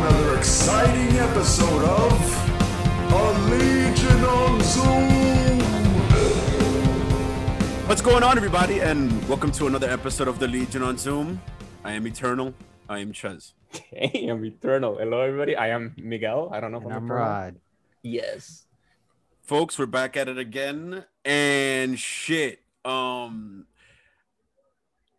another exciting episode of A Legion on Zoom. What's going on, everybody, and welcome to another episode of the Legion on Zoom. I am Eternal. I am Chez. Hey, I'm Eternal. Hello, everybody. I am Miguel. I don't know if And I'm I'm Rod. Yes. Folks, we're back at it again, and shit. Um,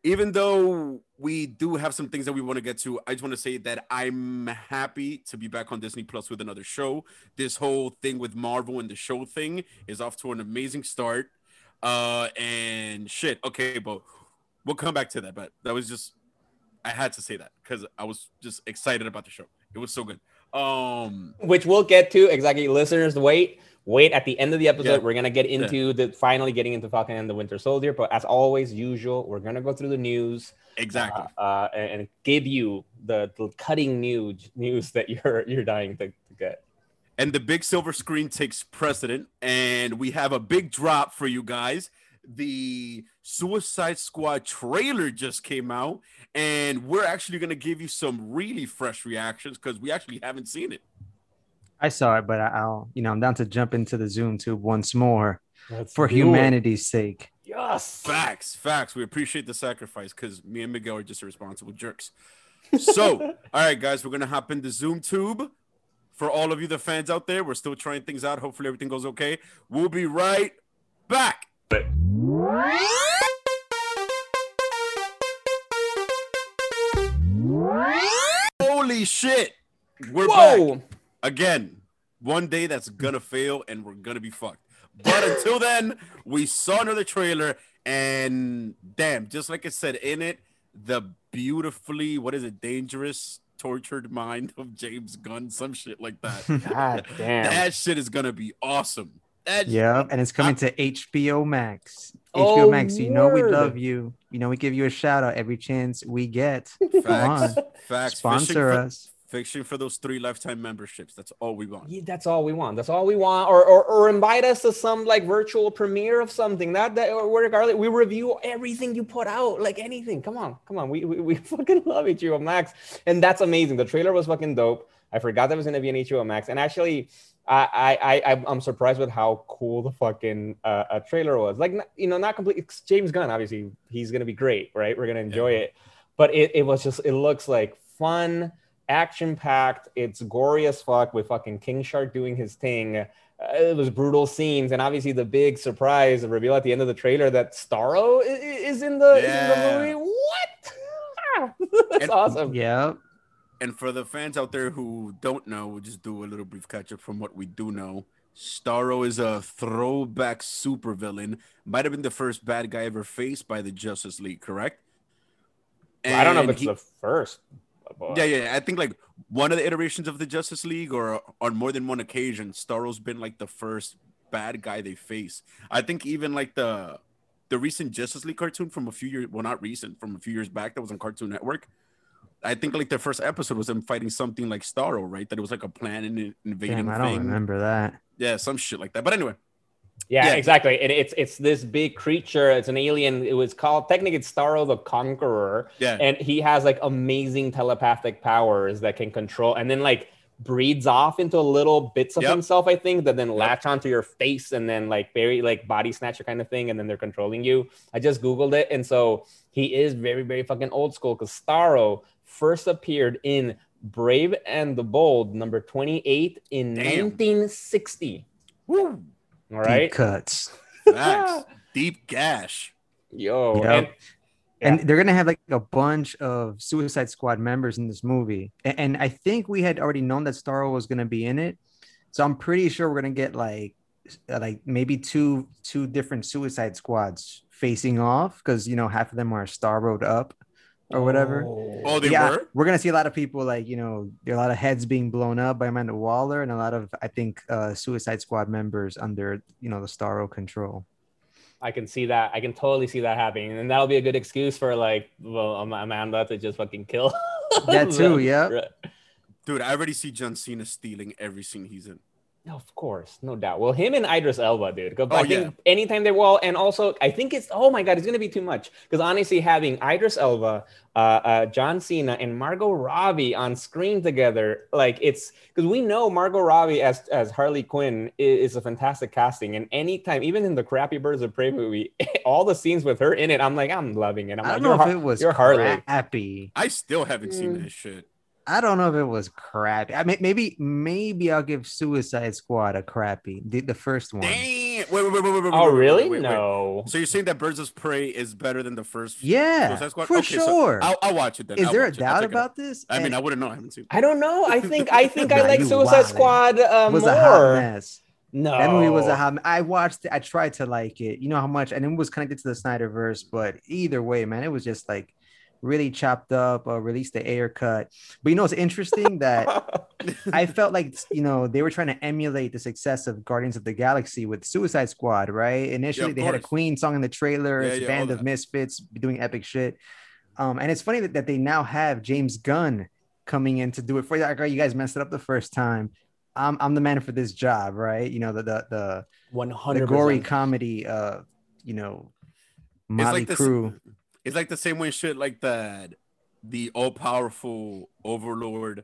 even though we do have some things that we want to get to, I just want to say that I'm happy to be back on Disney Plus with another show. This whole thing with Marvel and the show thing is off to an amazing start. Uh, and shit. Okay, but we'll come back to that. But that was just I had to say that because I was just excited about the show. It was so good. Um, Which we'll get to exactly. Listeners, wait, wait. At the end of the episode, Yeah. we're gonna get into the finally getting into Falcon and the Winter Soldier. But as always, usual, we're gonna go through the news exactly. uh, uh, and, and give you the, the cutting news news that you're you're dying to, to get. and the big silver screen takes precedent and we have a big drop for you guys the suicide squad trailer just came out and we're actually going to give you some really fresh reactions because we actually haven't seen it I saw it, but I- I'll, you know, I'm down to jump into the Zoom tube once more Let's for do it. humanity's sake. Yes. facts facts we appreciate the sacrifice because me and miguel are just irresponsible jerks so all right guys we're going to hop into zoom tube for all of you the fans out there we're still trying things out hopefully everything goes okay we'll be right back Holy shit! We're Whoa. back again. One day that's gonna fail, and we're gonna be fucked. But until then, we saw another trailer, and damn, just like it said in it, the beautifully what is it, dangerous, tortured mind of James Gunn, some shit like that. God damn. that shit is gonna be awesome. That Yeah, and it's coming to HBO Max. Oh, HBO Max, you know we love you. You know we give you a shout out every chance we get. Come facts, on, facts. sponsor Fishing for- us. Fishing for those three lifetime memberships. That's all we want. Yeah, that's all we want. That's all we want. Or, or or invite us to some like virtual premiere of something. That that or regardless, we review everything you put out, like anything. Come on, come on. We we, we fucking love HBO Max, and that's amazing. The trailer was fucking dope. I forgot that was gonna be an HBO Max, and actually, I I, I I'm- I'm surprised with how cool the fucking uh, uh, trailer was. Like you know, not complete. it's James Gunn, obviously, he's gonna be great, right? We're gonna enjoy it, but it it was just it looks like fun action packed. It's gory as fuck with fucking King Shark doing his thing. Uh, it was brutal scenes, and obviously the big surprise, the reveal at the end of the trailer that Starro i- i- is in the, is in the movie. What? That's And- awesome. Yeah. And for the fans out there who don't know, we'll just do a little brief catch up from what we do know. Starro is a throwback supervillain. Might have been the first bad guy ever faced by the Justice League, correct? Well, I don't know if And it's he- the first. But- Yeah, yeah. I think like one of the iterations of the Justice League, or on more than one occasion, Starro's been like the first bad guy they face. I think even like the the recent Justice League cartoon from a few years, well, not recent, from a few years back, that was on Cartoon Network. I think like the first episode was them fighting something like Starro, right? That it was like a plan and invading Damn, I don't thing. remember that. Yeah, some shit like that. But anyway, Yeah, Yeah. exactly. And it's it's this big creature. It's an alien. It was called technically it's Starro the Conqueror. yeah, and he has like amazing telepathic powers that can control and then like breeds off into little bits of Yep. himself i think that then latch onto your face and then like very like body snatcher kind of thing and then they're controlling you i just googled it and so he is very very fucking old school because starro first appeared in brave and the bold number 28 in Damn. 1960 Woo! All Deep right cuts. Facts. Deep gash. yo Yep. and And they're gonna have like a bunch of Suicide Squad members in this movie, A- and, I think we had already known that Starro was gonna be in it, so I'm pretty sure we're gonna get like, uh, like maybe two two different Suicide Squads facing off because you know half of them are Starroed up or whatever. Oh, they yeah, were. we're gonna see a lot of people like you know there are a lot of heads being blown up by Amanda Waller and a lot of I think uh, Suicide Squad members under you know the Starro control. I can see that. I can totally see that happening, and that'll be a good excuse for like, well, Am- Amanda to just fucking kill. That too, yeah. Dude, I already see John Cena stealing every scene he's in. Of course, no doubt. Well, him and Idris Elba, dude. 'cause Oh, I think anytime they well, and also I think it's oh my god, it's gonna be too much because honestly, having Idris Elba, uh, uh, John Cena, and Margot Robbie on screen together, like it's because we know Margot Robbie as as Harley Quinn is, is a fantastic casting, and anytime, even in the crappy Birds of Prey movie, all the scenes with her in it, I'm like, I'm loving it. I'm I like, don't know you're if Har- it was you're Harley. crappy. I still haven't seen Mm. this shit. I don't know if it was crappy. I mean, maybe maybe I'll give Suicide Squad a crappy. The, the first one. Damn. Wait, wait, wait, wait, wait, wait. Oh wait, wait, really? wait, wait. no. So you're saying that Birds of Prey is better than the first? Yeah, Suicide Squad? for Okay, so sure. I'll, I'll watch it then. Is I'll there a watch it. I'll doubt check it out. about this? I mean, And I wouldn't know. I haven't seen. it. I don't know. I think I think I like Suicide wildin'. Squad uh, it was more. a hot mess. No, That movie was a hot. I watched it. I tried to like it. You know how much, and it was connected to the Snyderverse. But either way, man, it was just like really chopped up. Uh, released the Ayer cut. But you know, it's interesting that I felt like you know they were trying to emulate the success of Guardians of the Galaxy with Suicide Squad, right? Initially, of they had a. Queen song in the trailer. Yeah, it's yeah, band of that. misfits doing epic shit. Um, and it's funny that, that they now have James Gunn coming in to do it for you. Like, "Oh, you guys messed it up the first time. I'm I'm the man for this job, right? You know the the the, one the hundred gory comedy, uh, you know, It's Motley like the Crue. It's like the same way shit like that. The all powerful overlord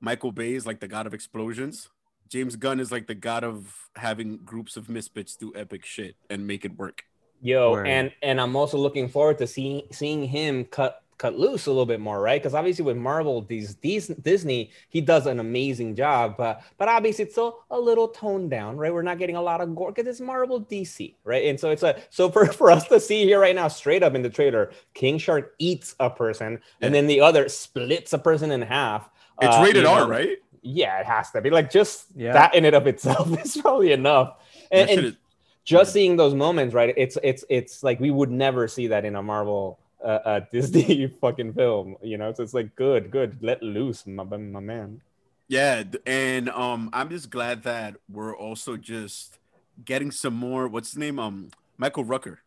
Michael Bay is like the god of explosions. James Gunn is like the god of having groups of misfits do epic shit and make it work. Yo, Word. and and I'm also looking forward to seeing seeing him cut cut loose a little bit more, right? Because obviously with Marvel, these these Disney, he does an amazing job, but but obviously it's still a little toned down, right? We're not getting a lot of gore because it's Marvel DC, right? And so it's a so for for us to see here right now, straight up in the trailer, King Shark eats a person, Yeah. and then the other splits a person in half. It's Uh, rated R, know, right? Yeah, it has to be like just Yeah. that in and of itself is probably enough. And, and is- just seeing those moments, right? It's it's it's like we would never see that in a Marvel uh, uh Disney fucking film, you know. So it's like good, good, let loose, my my man. Yeah, and um, I'm just glad that we're also just getting some more. What's his name? Um, Michael Rooker.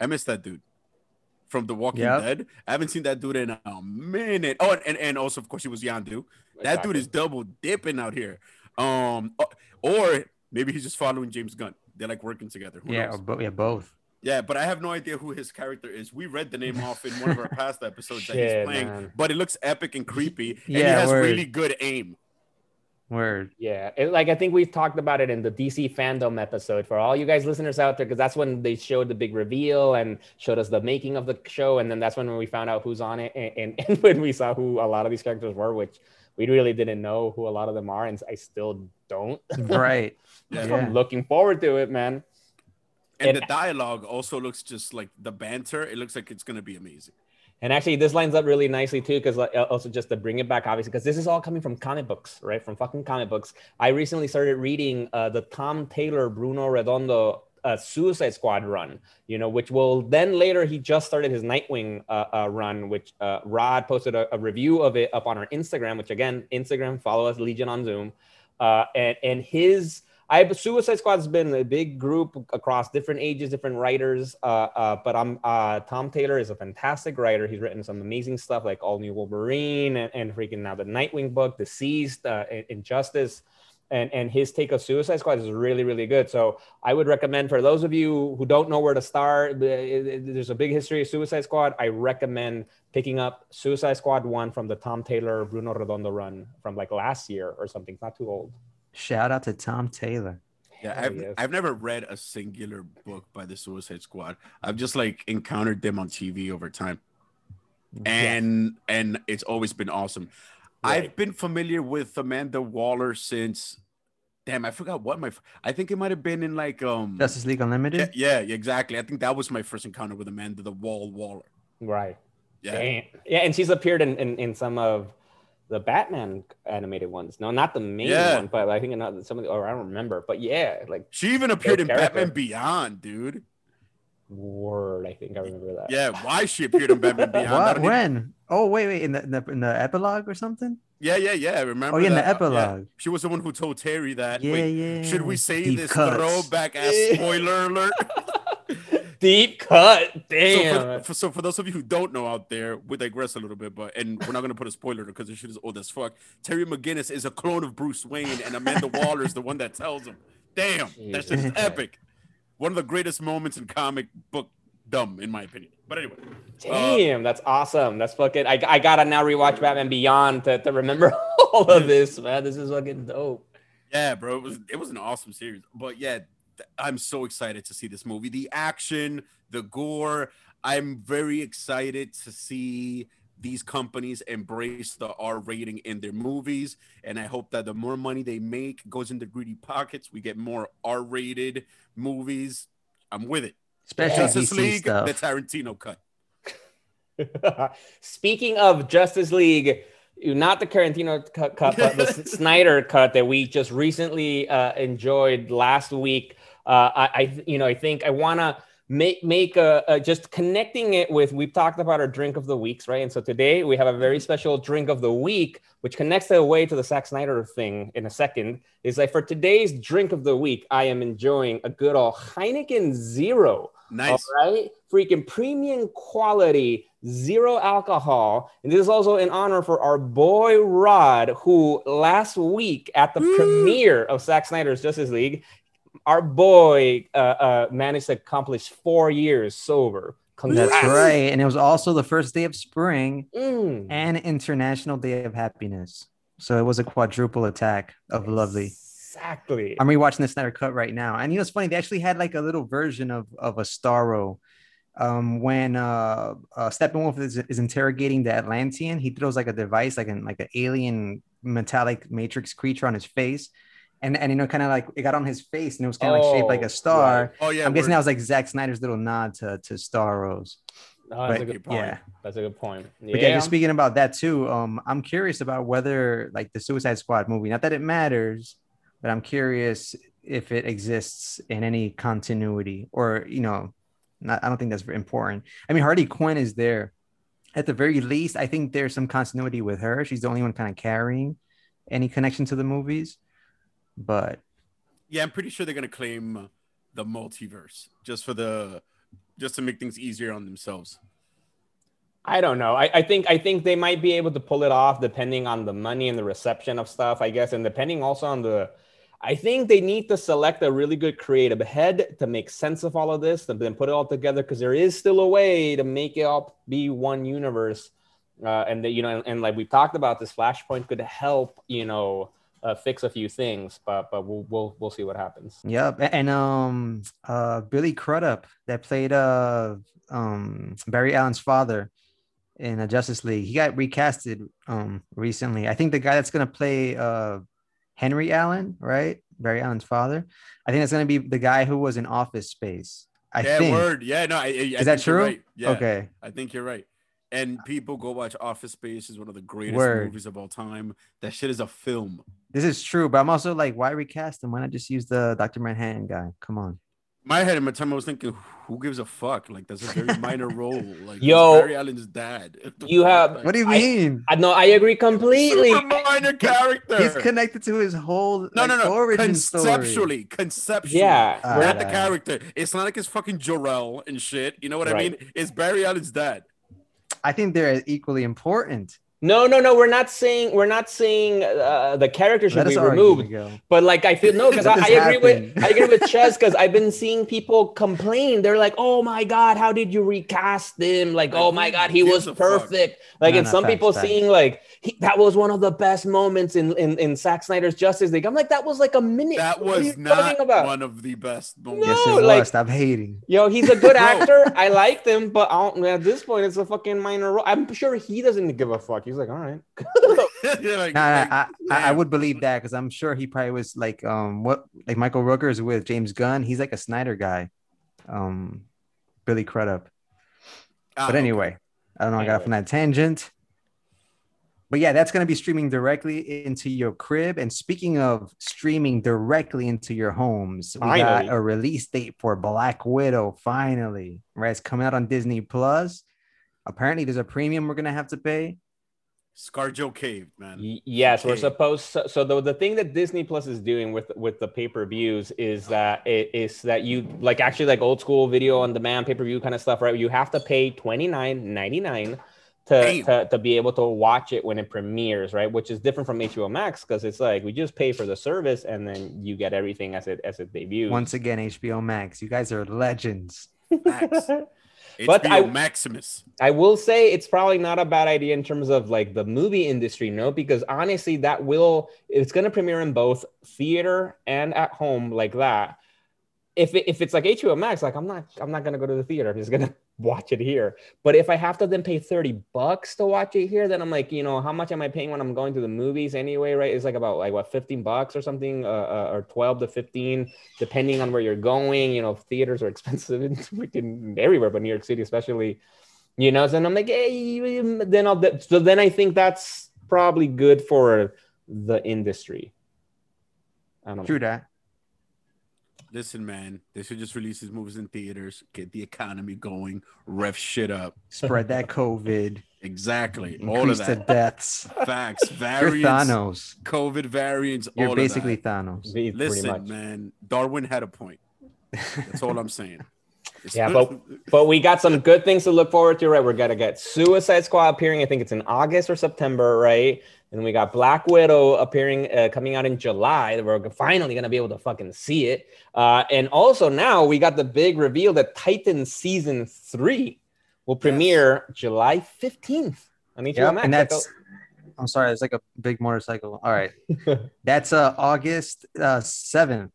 I miss that dude from The Walking Yep. Dead. I haven't seen that dude in a minute. Oh, and, and also of course he was Yondu. That dude is double dipping out here. Um, or maybe he's just following James Gunn. They're like working together. Who Yeah, knows? or bo- yeah, both. Yeah, but I have no idea who his character is. We read the name off in one of our past episodes that he's playing, man. but it looks epic and creepy, and he has word. really good aim. Word. Yeah, it, like I think we've talked about it in the DC fandom episode for all you guys listeners out there, because that's when they showed the big reveal and showed us the making of the show, and then that's when we found out who's on it, and, and, and when we saw who a lot of these characters were, which we really didn't know who a lot of them are, and I still don't. Right. Yeah. I'm looking forward to it, man. And the dialogue also looks just like the banter. It looks like it's gonna be amazing. And actually, this lines up really nicely too, because also just to bring it back, obviously, because this is all coming from comic books, right? From fucking comic books. I recently started reading uh, the Tom Taylor, Bruno Redondo uh, Suicide Squad run, you know, which will then later he just started his Nightwing uh, uh, run, which uh, Rod posted a, a review of it up on our Instagram, which again, Instagram, follow us, Legion on Zoom. Uh, and, and his I Suicide Squad has been a big group across different ages, different writers. Uh, uh, but I'm uh, Tom Taylor is a fantastic writer. He's written some amazing stuff like All New Wolverine and, and freaking now the Nightwing book, DCeased, uh, Injustice, and and his take of Suicide Squad is really really good. So I would recommend for those of you who don't know where to start, there's a big history of Suicide Squad. I recommend picking up Suicide Squad one from the Tom Taylor Bruno Redondo run from like last year or something. It's not too old. Shout out to Tom Taylor. Yeah, I've, yes. I've never read a singular book by the Suicide Squad. I've just like encountered them on TV over time, and and it's always been awesome. I've been familiar with Amanda Waller since, damn, I forgot what my. I think it might have been in like um. Justice League Unlimited. yeah, yeah, exactly. I think that was my first encounter with Amanda the Wall Waller. Right. Yeah, Damn. Yeah, and she's appeared in, in, in some of the Batman animated ones. No, not the main Yeah. one, but I think another some of the or I don't remember. But yeah, like she even appeared in character. Batman Beyond, dude. word, I think I remember that. Yeah, why she appeared in Batman Beyond? What? don't even- When? Oh, wait, wait. In the, in the in the epilogue or something? Yeah, yeah, yeah. I remember. Oh, yeah, in the that. epilogue. She was the one who told Terry that. Yeah, Wait, yeah. should we say Deep this cuts. throwback ass spoiler alert? Deep cut. So Damn. for, for, so for those of you who don't know out there, we digress a little bit, but and we're not gonna put a spoiler because this shit is old as fuck. Terry McGinnis is a clone of Bruce Wayne, and Amanda Waller is the one that tells him. Damn, that shit is epic. One of the greatest moments in comic book dumb, in my opinion. But anyway, uh, Damn, that's awesome. That's fucking. I, I gotta now rewatch Batman Beyond to, to remember all of this, man. This is fucking dope. yeah, bro, it was it was an awesome series. But yeah, I'm so excited to see this movie. The action, the gore. I'm very excited to see these companies embrace the R rating in their movies. And I hope that the more money they make goes into greedy pockets, we get more R rated movies. I'm with it. Especially Justice DC League, stuff. the Tarantino cut. Speaking of Justice League, not the Tarantino cut, cut but the Snyder cut that we just recently uh, enjoyed last week. Uh, I, I, you know, I think I want to make make a, a just connecting it with. We've talked about our drink of the weeks, right? And so today we have a very special drink of the week, which connects the way to the Zack Snyder thing in a second. Is like for today's drink of the week, I am enjoying a good old Heineken Zero. Nice. All right. Freaking premium quality, zero alcohol. And this is also in honor for our boy Rod, who last week at the Woo! premiere of Zack Snyder's Justice League, our boy uh, uh, managed to accomplish four years sober. Congrats. That's right. And it was also the first day of spring Mm. and International Day of Happiness. So it was a quadruple attack of lovely. Exactly. I'm rewatching the Snyder Cut right now, and you know it's funny. They actually had like a little version of of a Starro. Um, when uh, uh Steppenwolf is, is interrogating the Atlantean, he throws like a device, like an like an alien metallic matrix creature on his face, and and you know kind of like it got on his face, and it was kind of like shaped like Oh, a star. Oh yeah, I'm guessing that was like Zack Snyder's little nod to to Starros. Oh, that's a but, good point. yeah. That's a good point. But yeah, just speaking about that too, um, I'm curious about whether like the Suicide Squad movie, not that it matters, but I'm curious if it exists in any continuity or you know, not I don't think that's very important. I mean, Harley Quinn is there. At the very least, I think there's some continuity with her. She's the only one kind of carrying any connection to the movies. But Yeah, I'm pretty sure they're gonna claim the multiverse just for the just to make things easier on themselves. I don't know. I, I think I think they might be able to pull it off depending on the money and the reception of stuff, I guess, and depending also on the. I think they need to select a really good creative head to make sense of all of this, and then put it all together because there is still a way to make it all be one universe. Uh, and that you know, and, and like we've talked about, this Flashpoint could help you know uh, fix a few things, but but we'll we'll we'll see what happens. Yep, and um, uh, Billy Crudup that played uh, um, Barry Allen's father in a Justice League. He got recasted um recently. I think the guy that's gonna play uh Henry Allen, right? Barry Allen's father. I think that's gonna be the guy who was in Office Space. I yeah, think. word. Yeah, no, I, I, I Is that think true? Right. Yeah, Okay. I think you're right. And people go watch Office Space is one of the greatest Word. movies of all time. That shit is a film. This is true, but I'm also like, why recast him? Why not just use the Dr. Manhattan guy? Come on. My head in my time, I was thinking, who gives a fuck? Like, that's a very minor role. Like, Yo, Barry Allen's dad. you have- Like, What do you mean? I know I agree completely. super minor character. He's connected to his whole No, like, no, no. origin story. Conceptually, conceptually. Yeah, Ah, Not not- the character. It's not like it's fucking Jor-El and shit. You know what I mean? It's Barry Allen's dad. I think they're equally important. No, no, no. We're not saying we're not saying uh, the character should Let be removed. But like I feel no, because I, I this agree with. I agree with Ches because I've been seeing people complain. They're like, "Oh my god, how did you recast him? Like, Like, oh my god, he was perfect." Like, No, and no, some facts, people facts. seeing like he, that was one of the best moments in in in Zack Snyder's Justice League. I'm like, that was like a minute. That What was not about? one of the best moments. Yes, No, it like- was. Stop hating. Yo, he's a good actor. I liked him, but I don't, at this point, it's a fucking minor role. I'm sure he doesn't give a fuck. He's like, all right. Yeah, like- Nah, like, I, I, I would believe that because I'm sure he probably was like um what like Michael Rooker is with James Gunn. He's like a Snyder guy. Um, Billy Crudup. Ah, But okay. anyway, I don't know. I got off on that tangent. But yeah, that's gonna be streaming directly into your crib. And speaking of streaming directly into your homes, we Finally. got a release date for Black Widow. Finally, right? It's coming out on Disney Plus. Apparently, there's a premium we're gonna have to pay. ScarJo caved, man. Y- Yes, we're supposed. So, so the, the thing that Disney Plus is doing with with the pay per views is that it is that you like actually like old school video on demand pay per view kind of stuff, right? You have to pay twenty nine ninety nine to, to to be able to watch it when it premieres, right? Which is different from HBO Max because it's like we just pay for the service and then you get everything as it as it debuts. Once again, HBO Max. You guys are legends. Facts. But I- Maximus. I will say it's probably not a bad idea in terms of like the movie industry, no, because honestly, that will it's going to premiere in both theater and at home like that. If it, if it's like HBO Max, like I'm not I'm not to go to the theater. I'm just to watch it here. But if I have to then pay 30 bucks to watch it here, then I'm like, you know, how much am I paying when I'm going to the movies anyway, right? It's like about like what 15 bucks or something uh, uh, or 12 to 15 depending on where you're going. You know, theaters are expensive in freaking everywhere, but New York City especially you know. So I'm like, hey, then I'll. So then I think that's probably good for the industry. I don't know. True that. Listen, man, they should just release these movies in theaters, get the economy going, rev shit up. Spread that COVID. Exactly. all of Increase the deaths. Facts. Variants. You're Variants. Thanos. COVID variants. You're all basically Of that. Thanos. Listen, man, Darwin had a point. That's all I'm saying. Yeah, but but we got some good things to look forward to, right? We're gonna get Suicide Squad appearing. I think it's in August or September, right? And we got Black Widow appearing, uh, coming out in July. We're finally gonna be able to fucking see it. Uh, and also now we got the big reveal that Titan season three will premiere July fifteenth on HBO Yep, Max. and that's. I'm sorry, it's like a big motorcycle. All right, that's uh August uh seventh,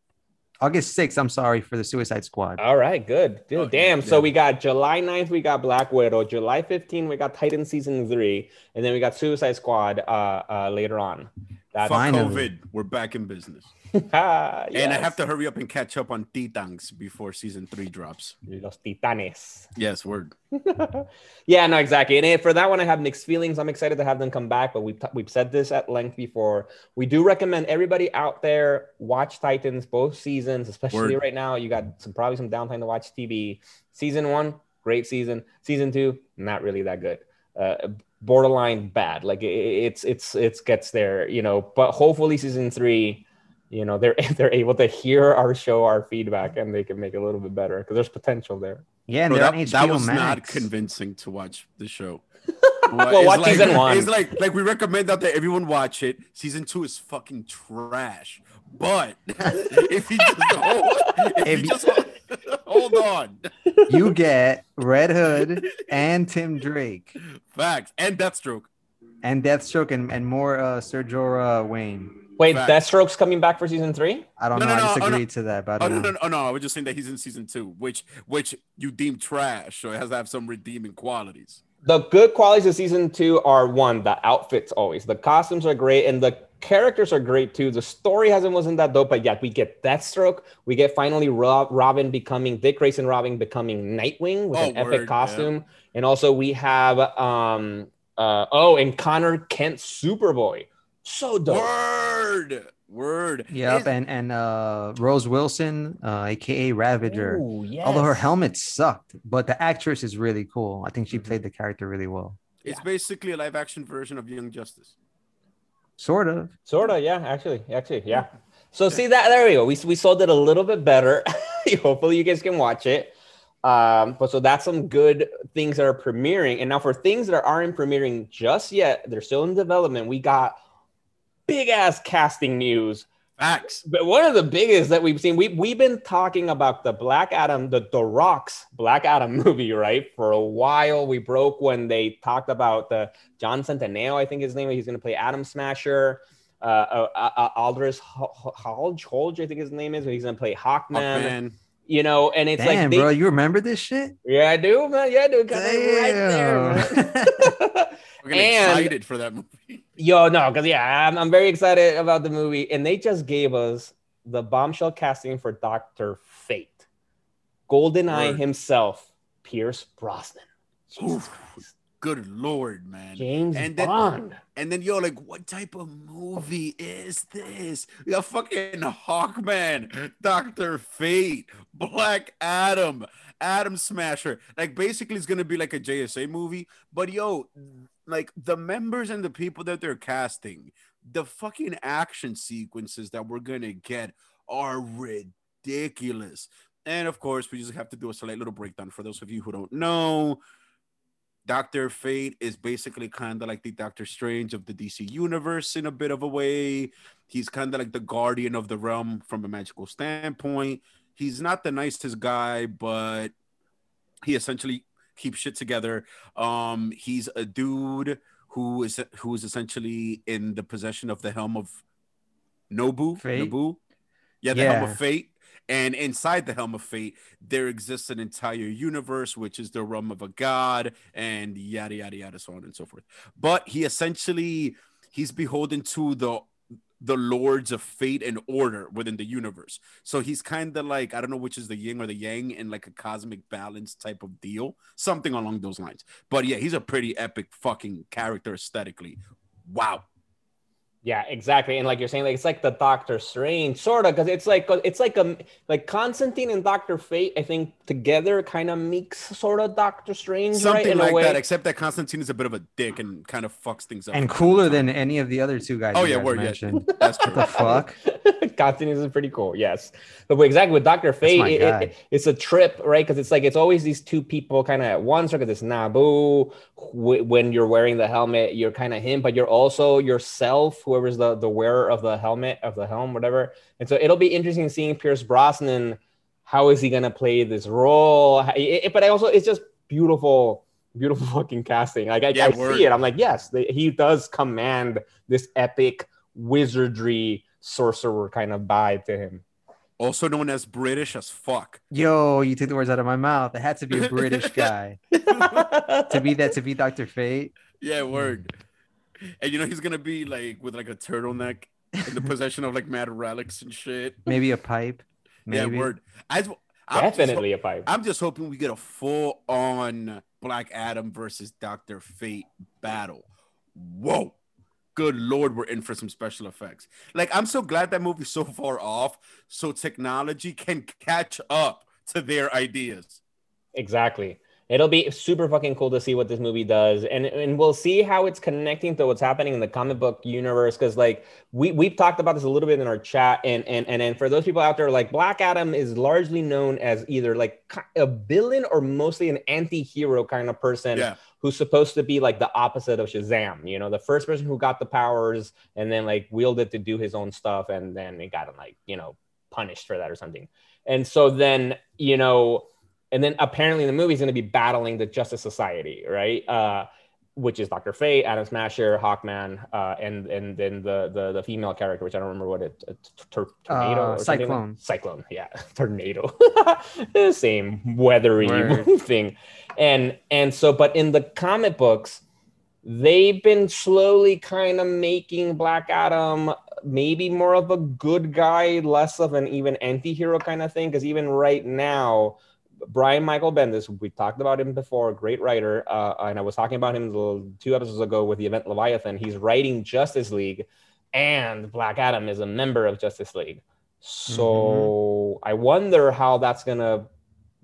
August sixth. I'm sorry for the Suicide Squad. All right, good. Dude, Oh, damn. yeah. So we got July 9th, we got Black Widow. July 15th, we got Titan season three, and then we got Suicide Squad uh, uh later on. That's Finally. COVID. We're back in business. Ah, And I have to hurry up and catch up on Titans before season three drops. Los Titanes. Yes, word. yeah, no, exactly. And eh, for that one, I have mixed feelings. I'm excited to have them come back, but we've, t- we've said this at length before. We do recommend everybody out there watch Titans both seasons, especially Word. right now. You got some probably some downtime to watch TV. Season one, great season. Season two, not really that good. Uh, borderline bad. Like it's it's it's gets there, you know. But hopefully, season three, you know, they're they're able to hear our show, our feedback, and they can make it a little bit better because there's potential there. Yeah, and Bro, that, on that was Max. not convincing to watch the show. Well, It's watch like, season one. It's like like we recommend out there everyone watch it. Season two is fucking trash. But if you just hold, if, If you you- just hold, hold on, you get Red Hood and Tim Drake facts and Deathstroke. and Deathstroke and, and more uh Serjora Wayne. Wait, Facts. Deathstroke's coming back for season three? I don't No, know. no, I no, oh, disagree no. to that, but I Oh don't no, know. no, no, no! I was just saying that he's in season two, which which you deem trash, so it has to have some redeeming qualities. The good qualities of season two are one, the outfits always. The costumes are great and the characters are great too. The story hasn't wasn't that dope, but yet we get Deathstroke. We get finally Rob, Robin becoming Dick Grayson Robin becoming Nightwing with Oh, an epic word, yeah. costume. And also we have um uh oh and Connor Kent Superboy. So dope. Word, word. Yep, Is- and and uh Rose Wilson, uh, aka Ravager. Ooh, yes. Although her helmet sucked, but the actress is really cool. I think she Mm-hmm. played the character really well. it's basically a live action version of Young Justice. Sort of. Sort of, yeah. Actually, actually, yeah. So see that there we go. We we sold it a little bit better. Hopefully, you guys can watch it. Um, but so that's some good things that are premiering. And now for things that aren't premiering just yet, they're still in development. We got big ass casting news. Facts. But one of the biggest that we've seen, we we've been talking about the Black Adam, the The Rock's Black Adam movie, right? For a while, we broke when they talked about the John Centineo, I think his name. He's going to play Atom Smasher. Uh, uh, uh, Aldis Hodge, Hodge, I think his name is. He's going to play Hawkman. Man. You know, and it's Damn, like, they, bro, you remember this shit? yeah, I do, man. Yeah, I do. 'cause I'm right there. We're getting And- excited for that movie. Yo, no, because yeah, I'm, I'm very excited about the movie, and they just gave us the bombshell casting for Doctor Fate, Goldeneye Word. himself, Pierce Brosnan. Jesus Oof. Christ. Good lord, man. man. James And then- Bond. And then yo, like, what type of movie is this? We got fucking Hawkman, Doctor Fate, Black Adam, Atom Smasher. Like, basically, it's gonna be like a JSA movie. But yo, like the members and the people that they're casting, the fucking action sequences that we're gonna get are ridiculous. And of course, we just have to do a slight little breakdown for those of you who don't know. Doctor Fate is basically kind of like the Doctor Strange of the DC universe in a bit of a way. He's kind of like the guardian of the realm from a magical standpoint. He's not the nicest guy, but he essentially keeps shit together. Um, he's a dude who is who is essentially in the possession of the helm of Nabu. Fate? Nabu. Yeah, the helm of fate. And inside the helm of fate, there exists an entire universe, which is the realm of a god, and yada yada yada, so on and so forth. But he essentially he's beholden to the the lords of fate and order within the universe. So he's kind of like I don't know which is the yin or the yang in like a cosmic balance type of deal, something along those lines. But yeah, he's a pretty epic fucking character aesthetically. Wow. Yeah, exactly. And like you're saying, like it's like the Doctor Strange, sort of, because it's like it's like a like Constantine and Doctor Fate. I think together kind of makes sort of Doctor Strange, right? Something In like a way. that, except that Constantine is a bit of a dick and kind of fucks things up. and cooler than any of the other two guys. Oh you yeah, guys word yeah. mentioned. That's true. the fuck? Constantine is pretty cool, yes. But exactly with Doctor Fate, it- it- it's a trip, right? Because it's like it's always these two people kind of at once. Because it's Nabu. wh- When you're wearing the helmet, you're kind of him, but you're also yourself, whoever's the the wearer of the helmet of the helm, whatever. And so it'll be interesting seeing Pierce Brosnan. How is he gonna play this role? It- it- but I also it's just beautiful, beautiful fucking casting. Like I, Yeah, I see it. I'm like, yes, they, he does command this epic wizardry sorcerer kind of vibe to him. Also known as British as fuck. Yo, you took the words out of my mouth. It had to be a British guy to be that to be Doctor Fate. Yeah, word. And you know he's gonna be like with like a turtleneck in the possession of like mad relics and shit. Maybe a pipe. Maybe. Yeah, word. I, I'm just Definitely a pipe. I'm just hoping we get a full on Black Adam versus Doctor Fate battle. Whoa. Good lord, we're in for some special effects. Like, I'm so glad that movie's so far off so technology can catch up to their ideas. Exactly. It'll be super fucking cool to see what this movie does, and and we'll see how it's connecting to what's happening in the comic book universe. Because like we we've talked about this a little bit in our chat, and and and and for those people out there, like Black Adam is largely known as either like a villain or mostly an anti-hero kind of person Yeah. who's supposed to be like the opposite of Shazam. You know, the first person who got the powers and then like wielded to do his own stuff, and then he got him like you know punished for that or something. And so then you know and then apparently the movie he's going to be battling the Justice Society, right? Uh, which is Doctor Fate, Atom Smasher, Hawkman, uh, and and then the, the the female character, which I don't remember what it uh, tor- tornado Uh, or something like- Cyclone. Cyclone, yeah, tornado, the same weathery Word. thing, and and so but in the comic books, they've been slowly kind of making Black Adam maybe more of a good guy, less of an even anti-hero kind of thing. Because even right now, Brian Michael Bendis, we talked about him before, great writer, uh, and I was talking about him two episodes ago with the event Leviathan. He's writing Justice League, and Black Adam is a member of Justice League. So I wonder how that's gonna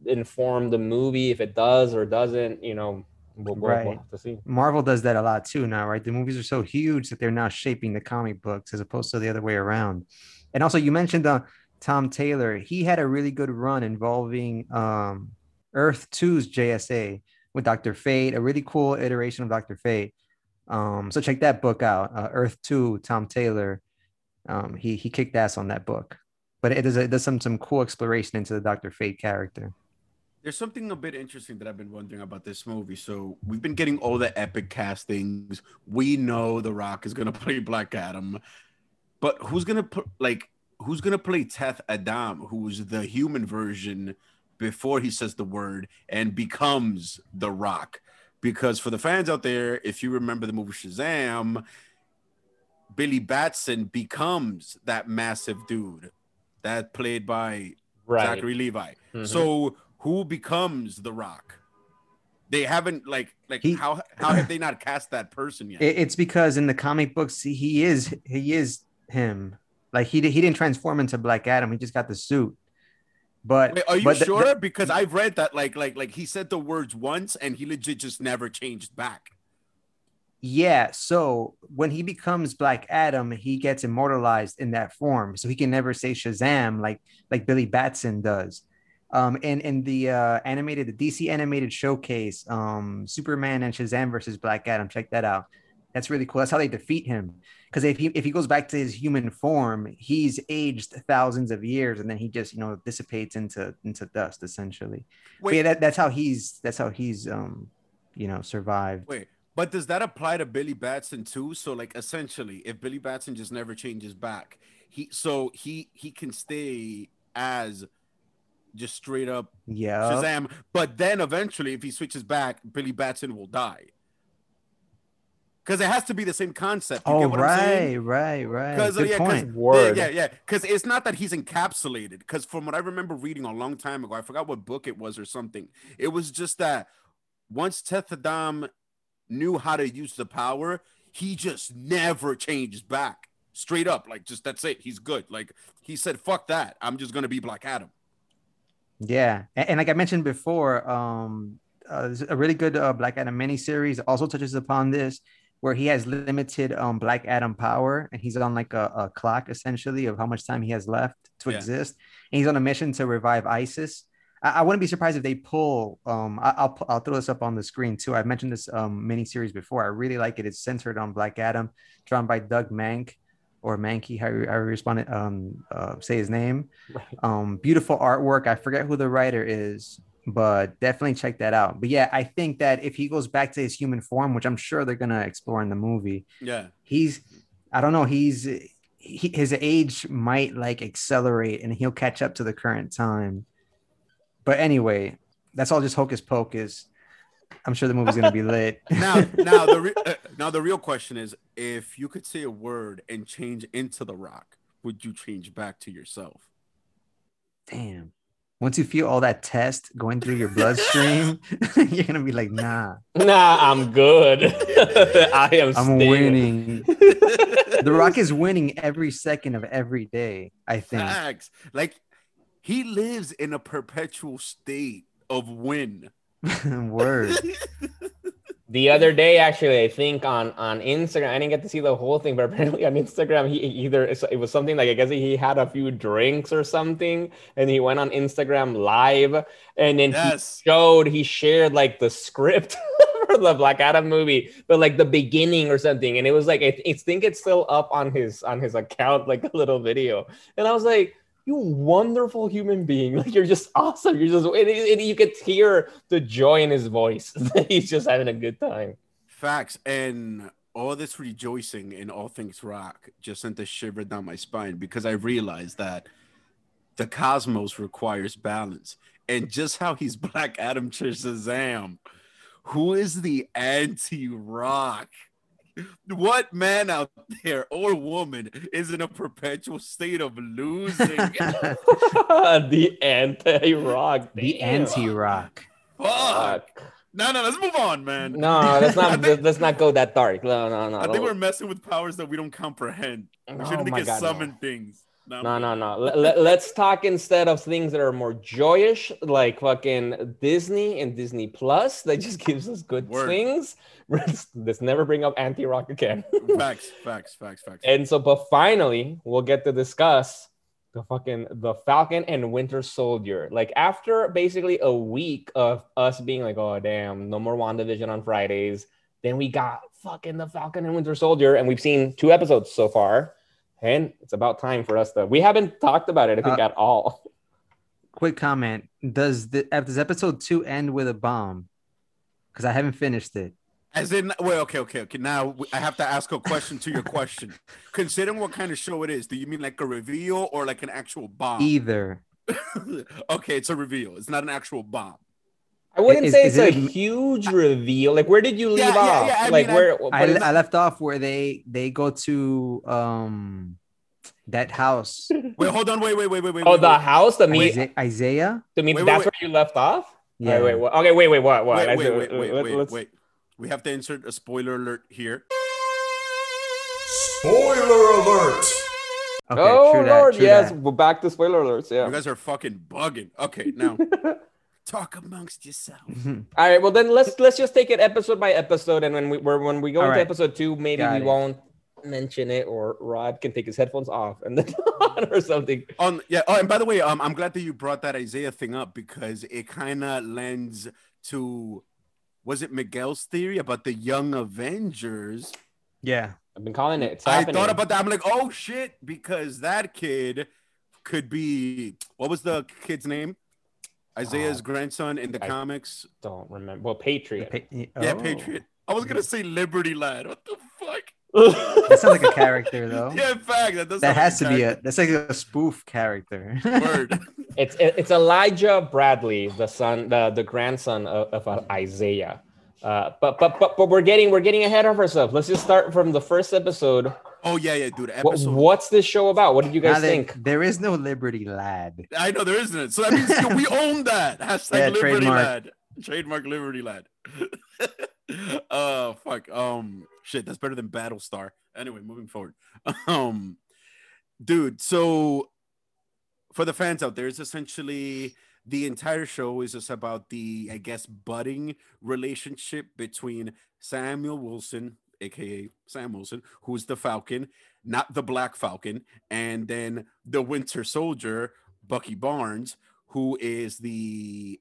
inform the movie, if it does or doesn't. You know, we'll, we'll, we'll Right. to see. Marvel does that a lot too now, right? The movies are so huge that they're now shaping the comic books as opposed to the other way around. And also, you mentioned uh, Tom Taylor. He had a really good run involving um, Earth 2's JSA with Doctor Fate, a really cool iteration of Doctor Fate. Um, so check that book out, uh, Earth 2, Tom Taylor. Um, he he kicked ass on that book, but it does it does some some cool exploration into the Doctor Fate character. There's something a bit interesting that I've been wondering about this movie. So we've been getting all the epic castings. We know The Rock is gonna play Black Adam, but who's gonna put like who's gonna play Teth Adam, who's the human version before he says the word and becomes The Rock? Because for the fans out there, if you remember the movie Shazam, Billy Batson becomes that massive dude that played by Right. Zachary Levi. Mhm. So who becomes the Rock? They haven't like like He- how how have they not cast that person yet? It's because in the comic books he is he is him. Like he he didn't transform into Black Adam. He just got the suit. But Wait, are you but the- sure? the- because I've read that like like like he said the words once and he legit just never changed back. yeah. So when he becomes Black Adam, he gets immortalized in that form, so he can never say Shazam like like Billy Batson does. Um, and in the uh, animated, the DC animated showcase, um, Superman and Shazam versus Black Adam. Check that out. That's really cool. That's how they defeat him. Because if he if he goes back to his human form, he's aged thousands of years, and then he just you know dissipates into into dust essentially. But Wait, yeah, that, that's how he's that's how he's um you know survived. wait, but does that apply to Billy Batson too? So like essentially, if Billy Batson just never changes back, he so he he can stay as just straight up Yeah. Shazam, but then eventually, if he switches back, Billy Batson will die. Because it has to be the same concept. You Oh get what I'm right, right, right. Because Good yeah, 'cause- point. Word. yeah, yeah, because it's not that he's encapsulated. Because from what I remember reading a long time ago, I forgot what book it was or something. It was just that once Teth Adam knew how to use the power, he just never changed back. Straight up, like just that's it. He's good. Like he said, "Fuck that. I'm just gonna be Black Adam." Yeah, and, and like I mentioned before, um, uh, a really good uh, Black Adam miniseries also touches upon this, where he has limited um Black Adam power, and he's on like a, a clock essentially of how much time he has left to Yeah. exist, and he's on a mission to revive Isis. I, I wouldn't be surprised if they pull. Um, I, I'll I'll throw this up on the screen too. I've mentioned this um miniseries before. I really like it. It's centered on Black Adam, drawn by Doug Mank or Mankey, how you, how you respond it, um uh, say his name Right. um beautiful artwork i forget who the writer is but definitely check that out. But yeah i think that if he goes back to his human form which i'm sure they're gonna explore in the movie Yeah, he's i don't know he's he, his age might like accelerate and he'll catch up to the current time. But anyway that's all just hocus pocus. I'm sure the movie's gonna be lit. Now now the re- uh, now the real question is if you could say a word and change into the rock would you change back to yourself? Damn once you feel all that test going through your bloodstream you're gonna be like nah Nah, I'm good. I am. i'm staying. winning the rock is winning every second of every day i think facts like he lives in a perpetual state of win word The other day, actually, I think on on Instagram, I didn't get to see the whole thing, but apparently on Instagram, he either it was something like I guess he had a few drinks or something, and he went on Instagram live, and then yes he showed he shared like the script for the Black Adam movie, but like the beginning or something, and it was like I, th- I think it's still up on his on his account, like a little video, and I was like. You wonderful human being! Like you're just awesome. You're just, and, and you could hear the joy in his voice. He's just having a good time. facts and all this rejoicing in all things rock just sent a shiver down my spine because i realized that the cosmos requires balance and just how he's black adam to shazam who is the anti-rock what man out there or woman is in a perpetual state of losing the anti-rock. the anti-rock Fuck. Fuck. no no let's move on man No, let's not. think- let's not go that dark. No, no, no. I think we're messing with powers that we don't comprehend. We Oh shouldn't my get God, no. summon things. No, No, no, no. Let, let, let's talk instead of things that are more joyous, like fucking Disney and Disney Plus. That just gives us good Word. things. Let's, let's never bring up anti-rock again. Facts, facts, facts, facts. and so, but finally, we'll get to discuss the fucking the Falcon and Winter Soldier. Like after basically a week of us being like, oh damn, no more WandaVision on Fridays. Then we got fucking the Falcon and Winter Soldier, and we've seen two episodes so far. And it's about time for us to. We haven't talked about it, I think, Uh, at all. quick comment does the does episode two end with a bomb because i haven't finished it As in, well, okay, okay, okay. Now I have to ask a question to your question. Considering what kind of show it is, do you mean like a reveal or like an actual bomb? either okay, it's a reveal. It's not an actual bomb. I wouldn't is- say is it's a it- huge reveal. Like, where did you leave Yeah, yeah, off? yeah, I like, mean, I- where? I, what is- I left off where they they go to um that house Wait, hold on. Wait, wait, wait, wait, wait. oh, wait, the wait. house. The meet. Isa- isaiah The meet. Wait, wait, that's wait. where you left off. Yeah. Wait, wait. Okay, wait, wait, what? What? Wait, wait, wait, wait, let- wait, let's- wait. We have to insert a spoiler alert here. Spoiler alert! Okay, oh true that, Lord, true yes. that. We're back to spoiler alerts. Yeah. You guys are fucking bugging. Okay, now talk amongst yourself. All right. Well, then let's let's just take it episode by episode, and when we we're, when we go All into right. episode two, maybe Got we it. won't mention it, or Rod can take his headphones off and then on or something. On yeah. Oh, and by the way, um, I'm glad that you brought that Isaiah thing up because it kind of lends to, was it Miguel's theory about the Young Avengers? Yeah. I've been calling it. It's I happening. thought about that. I'm like, oh shit, because that kid could be what was the kid's name? Isaiah's Uh, grandson in the I- comics. Don't remember. Well, Patriot. pa- Yeah, oh. Patriot. I was gonna say Liberty Lad. What the fuck? That sounds like a character though. Yeah, in fact, that does. that has like to be a that's like a spoof character. word. It's it's Elijah Bradley, the son, the the grandson of, of uh, Isaiah. Uh, but but but but we're getting we're getting ahead of ourselves. Let's just start from the first episode. Oh yeah, yeah, dude. What, Episode. what's this show about? What did you guys that- think? there is no Liberty Lad. I know there isn't. So that means yo, we own that. Hashtag Yeah, Liberty trademark. Lad. Trademark Liberty Lad. uh fuck. Um shit, that's better than Battlestar. Anyway, moving forward. Um dude, so for the fans out there, it's essentially the entire show is just about the, I guess, budding relationship between Samuel Wilson, aka Sam Wilson, who's the Falcon, not the Black Falcon, and then the Winter Soldier, Bucky Barnes, who is the,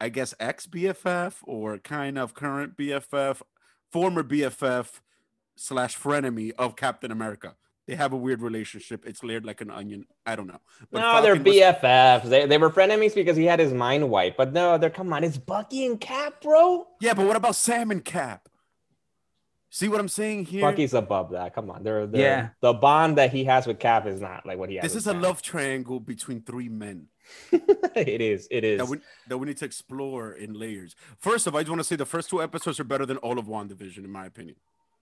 I guess, ex BFF or kind of current BFF, former BFF slash frenemy of Captain America. They have a weird relationship. It's layered like an onion. I don't know. But no, they're Falcon was- BFFs. They, they were frenemies because he had his mind wiped. But no, they're come on. It's Bucky and Cap, bro. Yeah, but what about Sam and Cap? See what I'm saying here? Bucky's above that. Come on. They're, they're, Yeah. The bond that he has with Cap is not like what he has. this with is a Cap. love triangle between three men it is. It is. that we, that we need to explore in layers. First of all, I just want to say the first two episodes are better than all of WandaVision, in my opinion.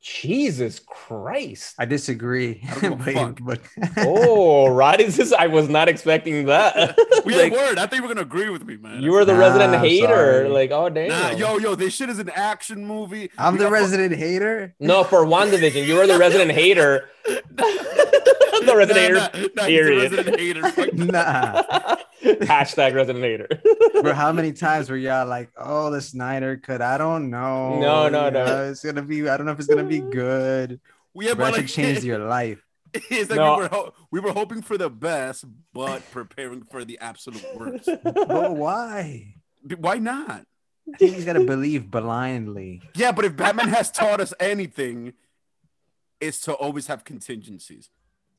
Jesus Christ. I disagree. I don't give a fuck. but oh, right. Is this? I was not expecting that. We Like, had word. I think we're gonna agree with me, man. you were the Nah, resident I'm hater. sorry. Like, oh damn. Nah, yo, yo, this shit is an action movie. I'm We the got fu- resident hater. No, for WandaVision, you were the resident hater. The resident Nah, hater. nah, nah, he's period. resident hater. Nah. Hashtag resident hater. Bro, how many times were y'all like, oh, the Snyder cut? I don't know. No, no, You no. know, It's gonna be, I don't know if it's gonna be good. We have Bro, but like should change your life. It's like No. we were ho- we were hoping for the best, but preparing for the absolute worst. But why? Why not? I think he's gotta believe blindly. Yeah, but if Batman has taught us anything, it's to always have contingencies.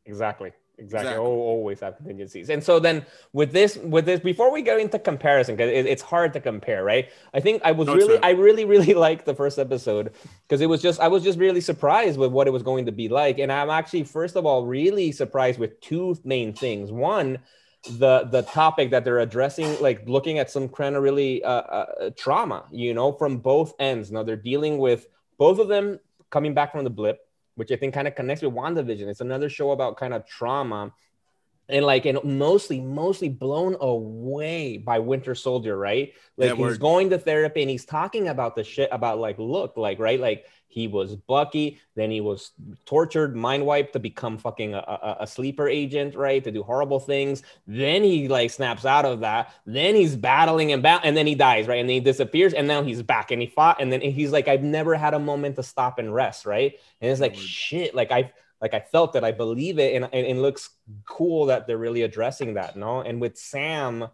Exactly. Exactly. Exactly. Al- Always have contingencies. And so then with this, with this, before we go into comparison, because it, it's hard to compare, right? I think I was No, really. I really, really liked the first episode because it was just, I was just really surprised with what it was going to be like. And I'm actually, first of all, really surprised with two main things. One, the the topic that they're addressing, like looking at some kind of really uh, uh, trauma, you know, from both ends. Now they're dealing with both of them coming back from the blip which I think kind of connects with WandaVision. It's another show about kind of trauma and like and mostly mostly blown away by Winter Soldier, right? Like Yeah, he's going to therapy and he's talking about the shit about like look, like right, like he was Bucky, then he was tortured, mind wiped to become fucking a, a, a sleeper agent, right? To do horrible things. Then he like snaps out of that. Then he's battling and bat, and then he dies, right? And then he disappears, and now he's back and he fought, and then he's like, I've never had a moment to stop and rest, right? And it's like shit, like I like I felt it, I believe it, and, and it looks cool that they're really addressing that, no? And with Sam,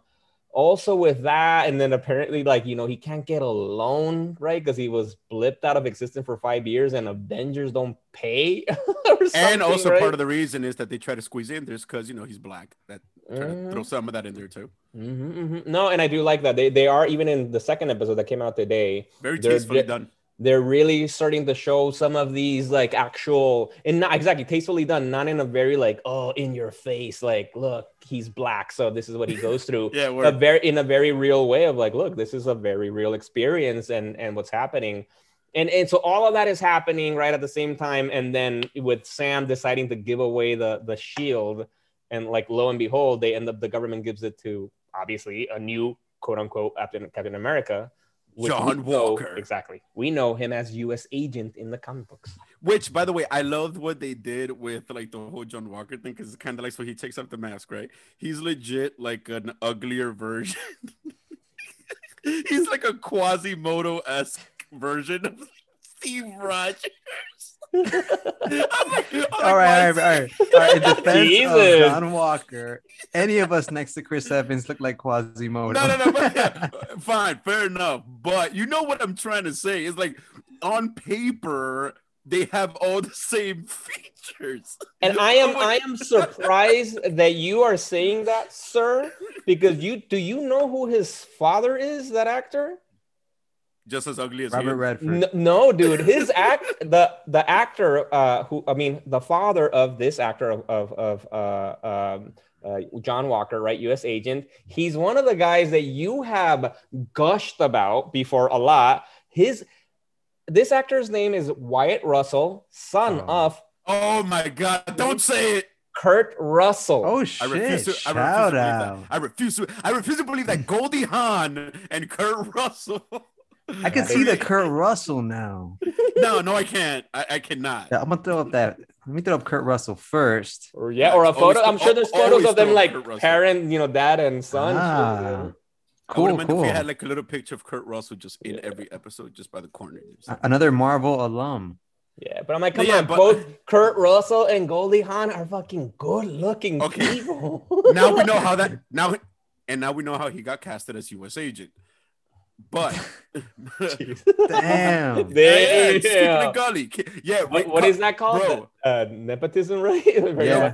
also with that, and then apparently, like you know, he can't get a loan, right? Because he was blipped out of existence for five years, and Avengers don't pay, or and also right? part of the reason is that they try to squeeze in this because you know he's black. That Mhm. throw some of that in there too. Mhm, mhm. No, and I do like that. They they are even in the second episode that came out today. Very tastefully done. They're really starting to show some of these like actual and not exactly tastefully done, not in a very like oh in your face like look he's black so this is what he goes through. Yeah, very in a very real way of like look this is a very real experience and and what's happening. And, and so all of that is happening right at the same time and then with Sam deciding to give away the the shield and like lo and behold they end up the government gives it to obviously a new quote unquote Captain Captain America. John know- Walker. exactly. We know him as U.S. agent in the comic books. Which, by the way, I loved what they did with like the whole John Walker thing because it's kind of like so he takes off the mask, right? He's legit like an uglier version. He's like a Quasimodo esque version of Steve Rogers. I'm like- I'm like, all right, all why right, is all right, all right. In defense Jesus. of John Walker, any of us next to Chris Evans look like Quasimodo. No, no, no. But, yeah, fine, fair enough. But you know what I'm trying to say is like on paper they have all the same features. And I am Oh I am surprised that you are saying that, sir, because you do you know who his father is? That actor? Just as ugly as Robert him. Redford. N- no, dude. His act the the actor uh who I mean the father of this actor of of, of uh um uh, John Walker, right? U.S. agent. He's one of the guys that you have gushed about before a lot. His this actor's name is Wyatt Russell, son Oh. of Oh my god! Don't say it. Kurt Russell. Oh I shit! refuse to. I refuse to Shout believe out. that. I refuse to. I refuse to believe that Goldie Hawn and Kurt Russell. I can see the Kurt Russell now. No, no, I can't. I, I cannot. Yeah, I'm gonna throw up that. Let me throw up Kurt Russell first. Or yeah, or a photo. throw- I'm sure there's photos of them like parent, you know, dad and son. Ah, I would cool, have meant if cool. we had like a little picture of Kurt Russell just in every episode, just by the corner. Another Marvel alum. Yeah, but I'm like, come Yeah, on, but- both Kurt Russell and Goldie Hawn are fucking good looking Okay. people. now we know how that now, and now we know how he got casted as U.S. agent. But Damn. yeah, yeah, skipping the gully. Yeah, What, wait, what co- is that called? bro? Uh, nepotism, right? Yeah.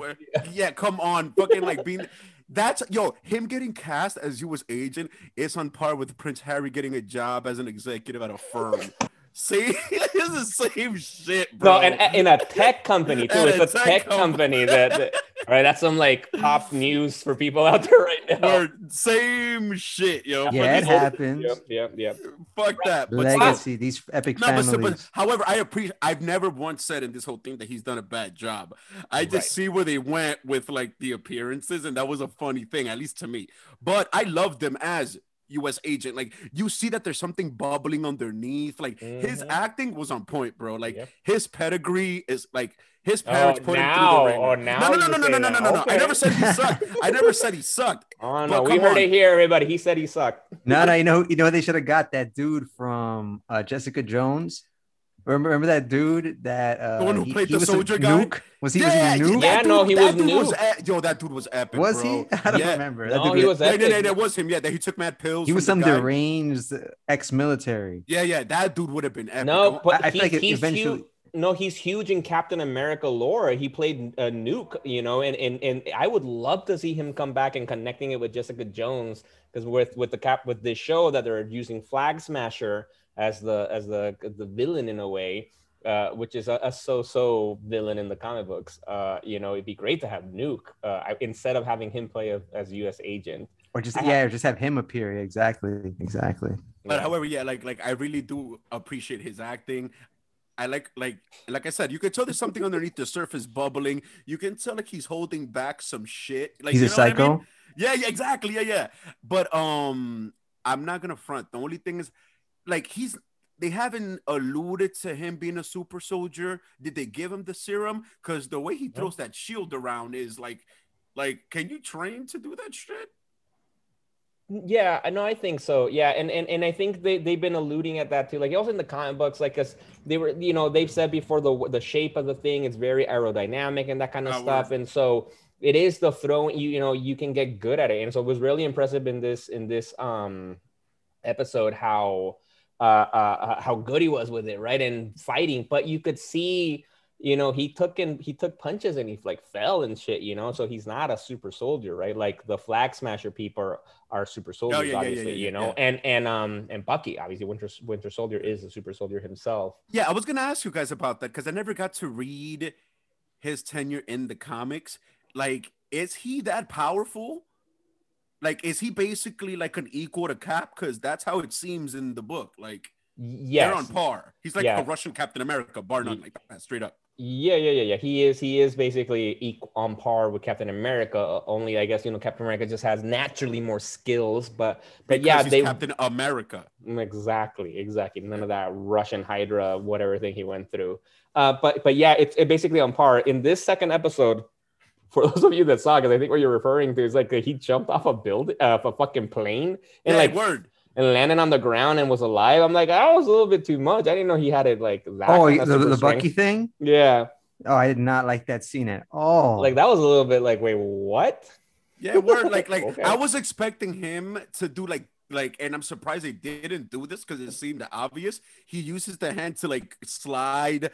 Yeah, come on, fucking like being. That's yo, him getting cast as U.S. agent is on par with Prince Harry getting a job as an executive at a firm. See, it's the same shit, bro. No, and in a tech company too. It's a a tech tech company that, that- all right. That's some like pop news for people out there right now. Word, same shit, yo. Yeah, it happens. Yep, yep, yep. Fuck that. But Legacy. These epic No, families. but however, I appreciate. I've never once said in this whole thing that he's done a bad job. I just Right. see where they went with like the appearances, and that was a funny thing, at least to me. But I loved them as U.S. agent. Like you see that there's something bubbling underneath. Like his Mhm. acting was on point, bro. Like Yep. his pedigree is like his parents Oh, put him through the ringer. oh, now no, no, no, you no, no, no, no, no, no. I never said he sucked. I never said he sucked. Oh no, we heard on. it here, everybody. He said he sucked. No, no, you know, you know, they should have got that dude from uh, Jessica Jones. Remember, remember that dude that uh, The one who he- played he the was a soldier guy? Nuke? Was he yeah, was he Nuke? Yeah, that no, he that was dude was Nuke. e- yo, that dude was epic. Was bro. he? I don't Yeah. remember. That No, dude he was- was Yeah, yeah, yeah, that was him. Yeah, that he took mad pills. he was some the guy. deranged ex-military. Yeah, yeah, that dude would have been epic. No, Oh, but I- I feel like it he's eventually- huge. No, he's huge in Captain America lore. He played a nuke, you know, and and and I would love to see him come back and connecting it with Jessica Jones because with with the cap with this show that they're using Flag Smasher as the as the the villain in a way. Uh, which is a, a so-so villain in the comic books. Uh, you know, it'd be great to have Nuke uh, instead of having him play a, as U.S. agent. Or just yeah, or just have him appear. Exactly, exactly. But Yeah. however, yeah, like like I really do appreciate his acting. I like like like I said, you can tell there's something underneath the surface bubbling. You can tell like he's holding back some shit. Like He's you a know what I psycho. mean? Yeah, yeah, exactly. Yeah, yeah. But um, I'm not gonna front. The only thing is, like, he's they haven't alluded to him being a super soldier. Did they give him the serum? Because the way he throws that shield around is like, like, can you train to do that shit? Yeah, I know. I think so. Yeah, and and, and I think they they've been alluding at that too. Like also in the comic books, like cause they were, you know, they've said before the the shape of the thing is very aerodynamic and that kind of Oh, stuff. And so it is the throwing. You you know you can get good at it. And so it was really impressive in this in this um episode how uh, uh how good he was with it, right? And fighting, but you could see you know he took and he took punches and he like fell and shit you know so he's not a super soldier right like the flag smasher people are, are super soldiers Oh, yeah, yeah, yeah, obviously yeah, you know and and um and bucky obviously winter winter soldier is a super soldier himself Yeah, I was gonna ask you guys about that because I never got to read his tenure in the comics. Like, is he that powerful? Like, is he basically like an equal to Cap? Because that's how it seems in the book. Like, Yes. They're on par. He's like a Russian Captain America, bar none, like that, straight up. Yeah, yeah, yeah, yeah. He is. He is basically equal, on par with Captain America. uh, Only, I guess you know, Captain America just has naturally more skills. But, but Because yeah, they Captain America. exactly, exactly. None of that Russian Hydra, whatever thing he went through. Uh, but, but yeah, it's it basically on par. In this second episode, for those of you that saw, because I think what you're referring to is like he jumped off a building, uh, off a fucking plane, and yeah, like word. And landed on the ground and was alive. I'm like, that was a little bit too much. I didn't know he had it like that. Oh, kind the, of the, super Bucky thing. Yeah. Oh, I did not like that scene at all. like that was a little bit like wait what Yeah, word. Like, like Okay. I was expecting him to do like, like, and I'm surprised they didn't do this because it seemed obvious. He uses the hand to like slide.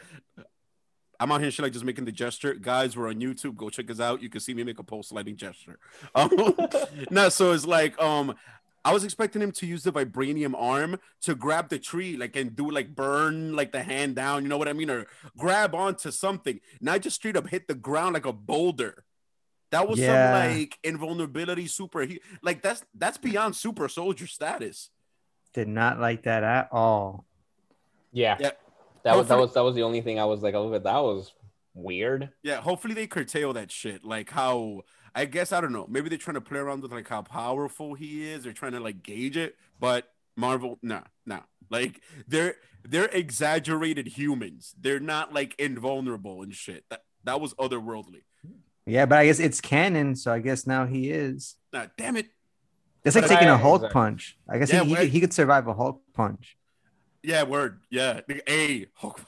I'm out here, shit, like just making the gesture. Guys, we're on YouTube. Go check us out. You can see me make a pole sliding gesture. Um, no, so it's like, um, I was expecting him to use the vibranium arm to grab the tree, like and do like burn like the hand down, you know what I mean, or grab onto something, not just straight up hit the ground like a boulder. That was Yeah. some like invulnerability super. He, like that's that's beyond super soldier status. did not like that at all. yeah Yeah. that was that was that was the only thing i was like oh, that was weird Yeah, hopefully they curtail that shit. Like how I guess I don't know. Maybe they're trying to play around with like how powerful he is. They're trying to like gauge it. But Marvel, nah, nah. Like they're they're exaggerated humans. They're not like invulnerable and shit. That that was otherworldly. Yeah, but I guess it's canon, so I guess now he is. Nah, damn it. It's like But taking I- a Hulk exactly. punch. I guess Yeah, he, he, he could survive a Hulk punch. Yeah, word. Yeah. A Hulk.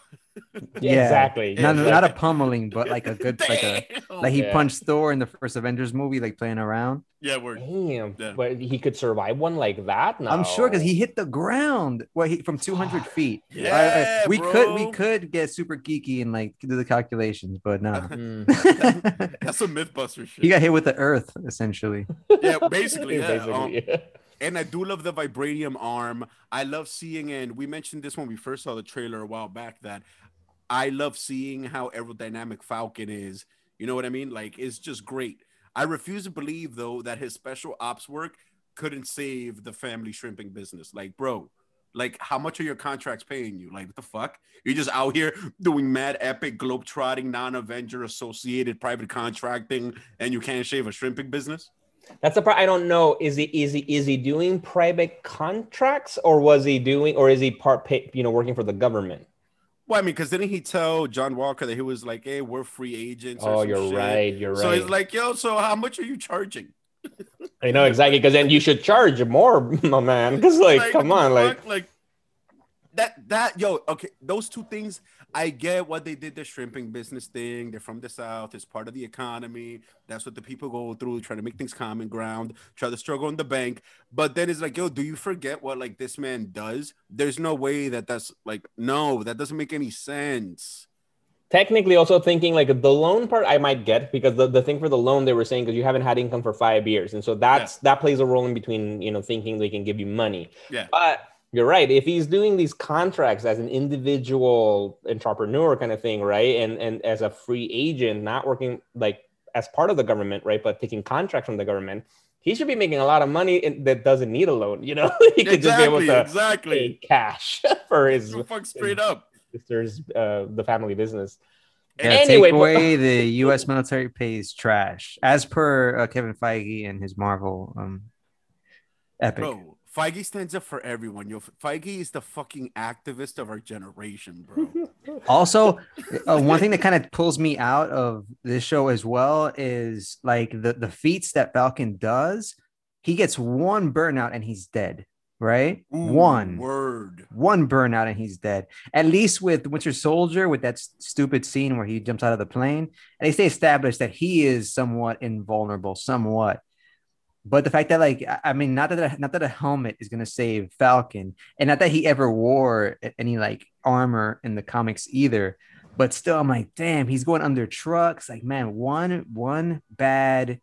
yeah, exactly Not, Yeah. not a pummeling, but like a good, like a like he Yeah. punched Thor in the first Avengers movie, like playing around. Yeah, word. Damn, Yeah. but he could survive one like that no. I'm sure because he hit the ground. Well, he from 200 feet. I- I- Yeah, we could we could get super geeky and like do the calculations, but no. Mm. That's some Mythbuster shit. he got hit with the Earth essentially. yeah, basically. Yeah. Basically, Um, yeah. And I do love the vibranium arm. I love seeing, and we mentioned this when we first saw the trailer a while back, that I love seeing how aerodynamic Falcon is. You know what I mean? Like, it's just great. I refuse to believe, though, that his special ops work couldn't save the family shrimping business. Like, bro, like, how much are your contracts paying you? Like, what the fuck? You're just out here doing mad epic globetrotting, non-Avenger associated private contracting, and you can't shave a shrimping business? That's the part I don't know. Is he is he is he doing private contracts or was he doing or is he part pay, you know working for the government? Well, I mean, because didn't he tell John Walker that he was like, "Hey, we're free agents"? Oh, you're shit? right. You're right. So he's like, "Yo, so how much are you charging?" I know exactly because then you should charge more, my man. Because like, come on, like like that. That yo, okay, those two things. I get what they did the shrimping business thing. They're from the south. It's part of the economy. That's what the people go through, trying to make things common ground, try to struggle in the bank. But then it's like, yo, do you forget what like this man does? There's no way that that's like, no, that doesn't make any sense. technically also thinking like the loan part I might get because the, the thing for the loan they were saying because you haven't had income for five years. And so that's that plays a role in between, you know, thinking they can give you money. Yeah. But you're right. If he's doing these contracts as an individual entrepreneur kind of thing, right? And and as a free agent, not working like as part of the government, right? But taking contracts from the government, he should be making a lot of money in, that doesn't need a loan. You know, he could just be able Exactly, to exactly. pay cash for his fuck straight up. sister's uh, the family business. Yeah, Anyway, take but- the U.S. military pays trash, as per uh, Kevin Feige and his Marvel um, epic. Bro, Feige stands up for everyone. Yo, Feige is the fucking activist of our generation, bro. Also, uh, one thing that kind of pulls me out of this show as well is like the the feats that Falcon does. He gets one burnout and he's dead. Right, Ooh, one. word. one burnout and he's dead. At least with Winter Soldier, with that stupid scene where he jumps out of the plane, and they stay established that he is somewhat invulnerable, somewhat. But the fact that, like, I- I mean, not that a, not that a helmet is gonna save Falcon, and not that he ever wore any like armor in the comics either. But still, I'm like, damn, he's going under trucks. Like, man, one one bad,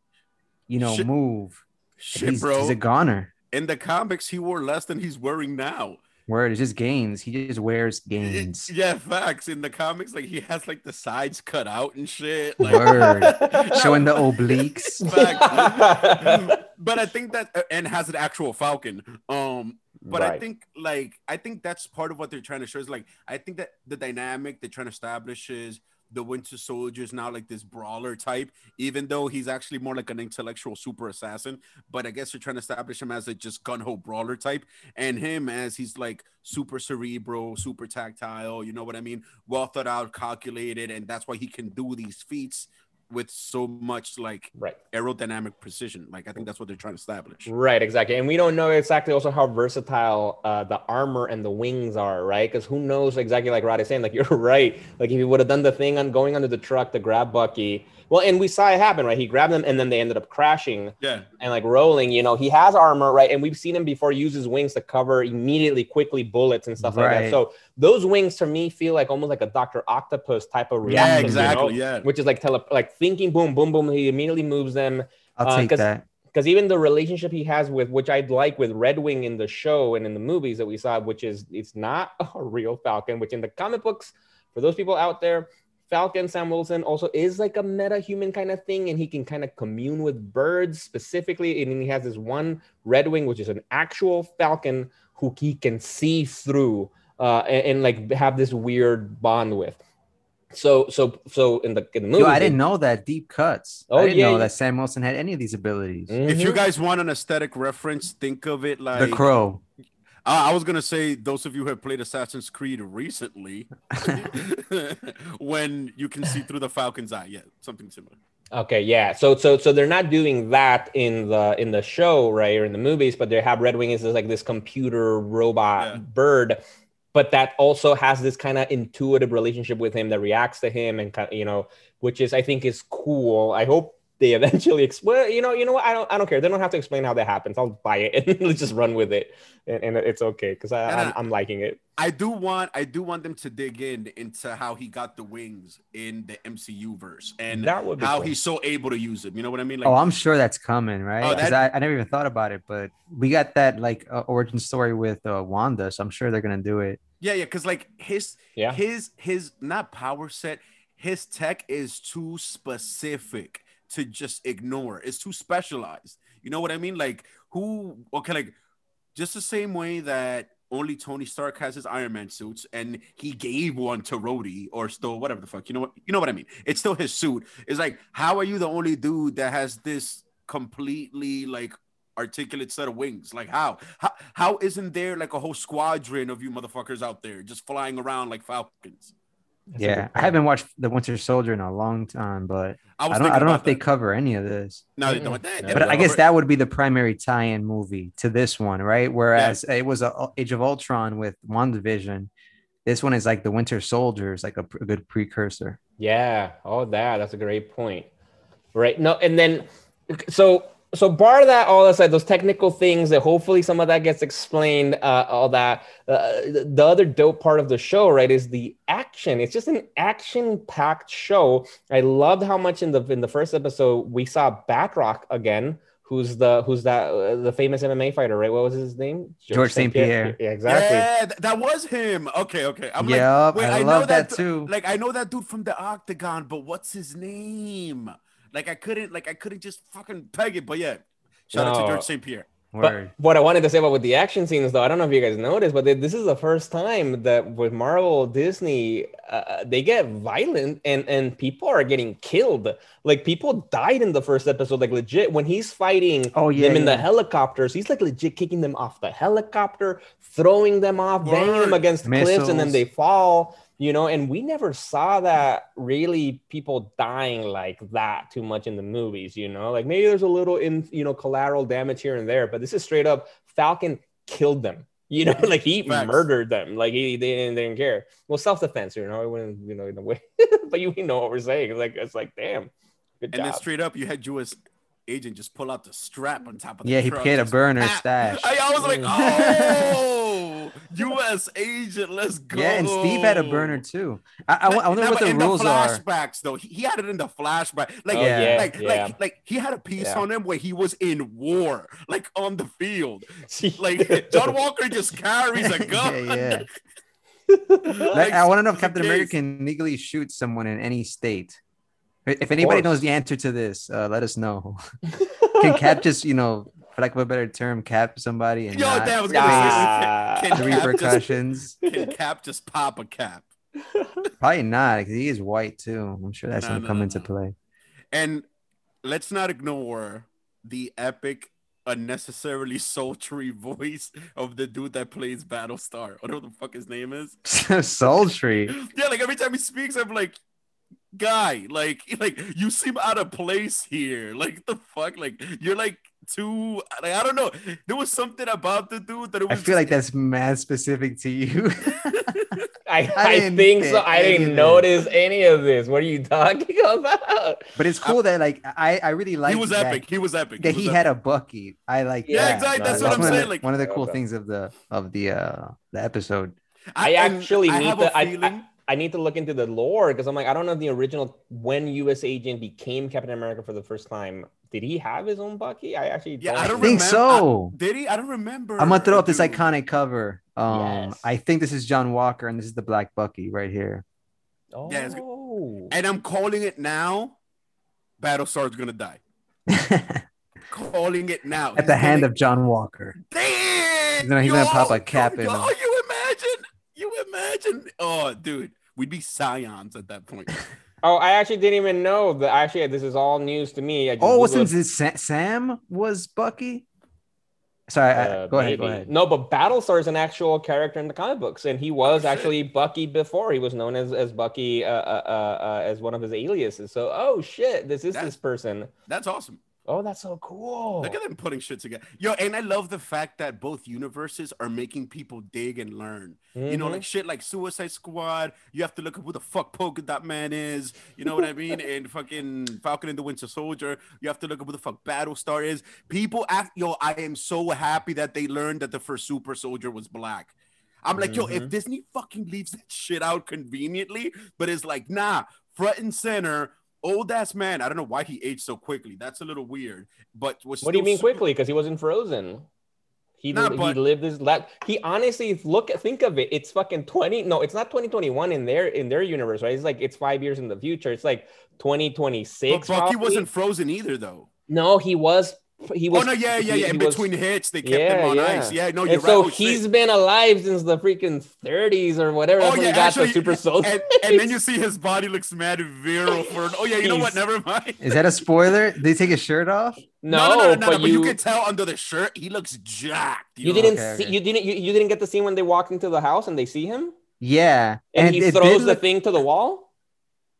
you know, Shit. move. Shit, he's, bro. he's a goner. In the comics, he wore less than he's wearing now. Word, it's just gains. He just wears gains. Yeah, facts. In the comics, like he has like the sides cut out and shit. Like, Word. Showing the obliques. But I think that and has an actual Falcon. Um, But I think like I think that's part of what they're trying to show is like I think that the dynamic they're trying to establish is the Winter Soldier is now like this brawler type, even though he's actually more like an intellectual super assassin. But I guess they're trying to establish him as a just gun ho brawler type, and him as he's like super cerebral, super tactile. You know what I mean? Well thought out, calculated, and that's why he can do these feats with so much like Right. aerodynamic precision. Like I think that's what they're trying to establish. Right, exactly. And we don't know exactly also how versatile uh, the armor and the wings are, right? Because who knows exactly like Rod is saying, like you're right. Like if he would have done the thing on going under the truck to grab Bucky. Well, and we saw it happen, right? He grabbed them and then they ended up crashing Yeah, and like rolling. You know, he has armor, right? And we've seen him before use his wings to cover immediately, quickly bullets and stuff like that. So those wings to me feel like almost like a Doctor Octopus type of yeah, reaction. you exactly. know? Yeah, Which is like tele- like thinking, boom, boom, boom. He immediately moves them I'll Uh, take 'cause- that. because even the relationship he has with which I'd like with Red Wing in the show and in the movies that we saw, which is it's not a real Falcon, which in the comic books, for those people out there, Falcon Sam Wilson also is like a meta human kind of thing, and he can kind of commune with birds specifically. And he has this one Red Wing, which is an actual Falcon who he can see through uh, and, and like have this weird bond with. So so so in the in the movie, Yo, I didn't know that deep cuts. Oh, I didn't yeah, know yeah. that Sam Wilson had any of these abilities. if you guys want an aesthetic reference, think of it like The Crow. Uh, I was gonna say those of you who have played Assassin's Creed recently, when you can see through the Falcon's eye, yeah, something similar. Okay, yeah. So so so they're not doing that in the in the show, right, or in the movies, but they have Red Wing is like this computer robot Yeah. bird, but that also has this kind of intuitive relationship with him that reacts to him and you know, which is I think is cool. I hope they eventually explain. You know, you know what? I don't I don't care. They don't have to explain how that happens. I'll buy it and let's just run with it, and, and it's okay because I And I'm, I- I'm liking it. I do want, I do want them to dig in into how he got the wings in the MCU verse and That would how cool. he's so able to use them. You know what I mean? Like, oh, I'm sure that's coming, right? Oh, 'Cause that- I, I never even thought about it, but we got that like uh, origin story with uh, Wanda, so I'm sure they're gonna do it. yeah, yeah, because like his, Yeah. his, his not power set, his tech is too specific to just ignore. It's too specialized. You know what I mean? Like who? Okay, like just the same way that only Tony Stark has his Iron Man suits, and he gave one to Rhodey or still whatever the fuck. You know what? You know what I mean? It's still his suit. It's like, how are you the only dude that has this completely like articulate set of wings? Like how? How how isn't there like a whole squadron of you motherfuckers out there just flying around like falcons? That's yeah, I haven't watched The Winter Soldier in a long time, but I was I don't I don't know about if they cover any of this. No, they don't. They- Yeah. they But I guess that would be the primary tie-in movie to this one, right? Whereas it was a Age of Ultron with WandaVision. This one is like the Winter Soldier is like a, a good precursor. Yeah. Oh, that. That's a great point. Right. No, and then so so bar that all aside, those technical things that hopefully some of that gets explained, uh, all that. Uh, the other dope part of the show, right, is the action. It's just an action-packed show. I loved how much in the in the first episode we saw Batroc again. Who's the who's that uh, the famous MMA fighter, right? What was his name? George St. Pierre. Yeah, exactly. Yeah, th- that was him. Okay, okay. I'm like, Yep, wait, I, I know love that, that- too. like I know that dude from the Octagon, but what's his name? Like I couldn't, like I couldn't just fucking peg it. But yeah, shout out to No. George St. Pierre. But what I wanted to say about with the action scenes, though, I don't know if you guys noticed, but this is the first time that with Marvel, Disney, uh, they get violent and and people are getting killed. Like people died in the first episode, like legit. When he's fighting Oh, yeah, them in the helicopters, he's like legit kicking them off the helicopter, throwing them off, banging them Word. against cliffs, and then they fall. You know, and we never saw that really people dying like that too much in the movies, you know. Like maybe there's a little in you know collateral damage here and there, but this is straight up Falcon killed them. You know, like he Facts. murdered them. Like he they didn't, they didn't care. Well, self-defense, you know, it wouldn't, you know, in a way. but you know what we're saying. Like it's like, damn, good And then straight up, you had U.S. agent just pull out the strap on top of the Yeah, he paid a burner Ah! stash. I, I was like, Mm. oh, U.S. agent, let's go. Yeah, and Steve had a burner too. I, I, But- I wonder no, what but the in rules are. flashbacks, though, he, he had it in the flashback. Like, Oh, yeah, like, yeah. like, like, he had a piece Yeah. on him where he was in war, like on the field. Like John Walker just carries a gun. yeah, yeah. Like, Like, I want to know if Captain. America can legally shoot someone in any state. If anybody knows the answer to this, uh, let us know. can Cap just, you know, for lack of a better term, cap somebody and Yo, not that was gonna Nah. say. the Can, can Cap just, repercussions. can Cap just pop a cap? Probably not, because he is white too. I'm sure that's No, gonna no, come no, into play. And let's not ignore the epic, unnecessarily sultry voice of the dude that plays Battlestar. Whatever the fuck his name is. Sultry. Yeah, like every time he speaks, I'm like, guy, like, like you seem out of place here. Like the fuck, like you're like too. Like I don't know. There was something about the dude that it was. I was. feel like that's mad specific to you. I, I I, think so. I didn't of notice any of this. What are you talking about? but it's cool that like I, I really like he was that, epic. He was epic. that was he epic. had a Bucky. I like Yeah, that. exactly. That's what I'm saying, the- like- one of the cool Okay. things of the of the uh the episode. I and actually I need have to- a I- feeling. I need to look into the lore because I'm like, I don't know the original when U.S. Agent became Captain America for the first time. Did he have his own Bucky? I actually Yeah, don't I don't think remember. so. I- did he? I don't remember. I'm gonna throw up this do. iconic cover. Um Yes. I think this is John Walker and this is the Black Bucky right here. Oh, Yeah, And I'm calling it now. Battlestar's gonna die. Calling it now. At the He's hand gonna- of John Walker. Damn! He's gonna- he's gonna pop a Yo, cap yo, in yo, him. you imagine? You imagine? Oh, dude, we'd be scions at that point. Oh, I actually didn't even know that. Actually, this is all news to me. I just Oh, Googled- since it's Sa- Sam was Bucky. Sorry, I- Uh, go ahead. Go ahead. No, but Battlestar is an actual character in the comic books, and he was Oh, actually Bucky before. He was known as as Bucky uh, uh, uh, uh, as one of his aliases. So, oh shit, this is That's- this person. That's awesome. Oh, that's so cool. Look at them putting shit together. Yo, and I love the fact that both universes are making people dig and learn. You know, like shit like Suicide Squad. You have to look up who the fuck Polka Dot Man is. You know what I mean? And fucking Falcon and the Winter Soldier. You have to look up who the fuck Battlestar is. People act, yo, I am so happy that they learned that the first Super Soldier was black. I'm like, yo, if Mhm. Disney fucking leaves that shit out conveniently, but it's like, nah, front and center, old ass man. I don't know why he aged so quickly. That's a little weird. But was what do you mean super- quickly? Because he wasn't frozen. He, Nah, he but- lived his life. He honestly look think of it. It's fucking twenty. No, it's not twenty twenty one in their in their universe, right? It's like it's five years in the future. It's like twenty twenty six. But. Bucky wasn't frozen either, though. No, he was. He oh, was. oh no, yeah, yeah, yeah. he In was- between hits, they kept Yeah, him on yeah. ice. Yeah, no, you're so right. Oh, he's shit. been alive since the freaking 30s or whatever. Oh when yeah, he got actually, the super soldier. and, and then you see his body looks mad virile for. Oh yeah, you know what? Never mind. Is that a spoiler? Did he take his shirt off? no, no, no, no, no, but, but you, you, can tell under the shirt he looks jacked. you know? didn't Okay, see okay. you didn't you, you didn't get the scene when they walked into the house and they see him Yeah. and, it- he it throws did the look- thing to the wall.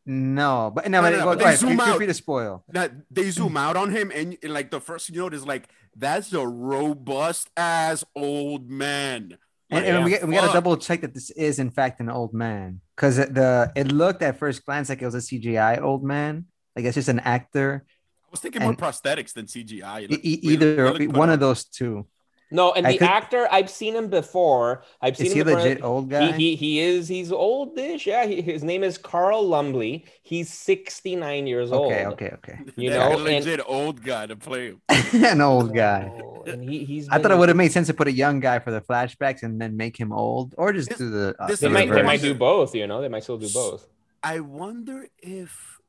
No, but no, No, but no, no, but they ahead. zoom out. spoil. that they zoom out on him, and, and, like the first thing you notice, like that's a robust ass old man. And, Like, and we, we got to double check that this is in fact an old man because the it looked at first glance like it was a CGI old man, like it's just an actor. I was thinking more prosthetics than CGI. Really- either put one on. of those two. No, and I the could- actor I've seen him before. I've seen Is him he before. legit old guy? he he is he's oldish. Yeah, he, his name is Carl Lumbly. He's 69 years okay, old. okay, okay. Okay. You Yeah, know, a and- legit old guy to play him. an old guy. Oh, and he, he's I thought it would have made sense to put a young guy for the flashbacks and then make him old, or just This- do the. Uh, this They the might, they might do both, you know. They might still do both. I wonder if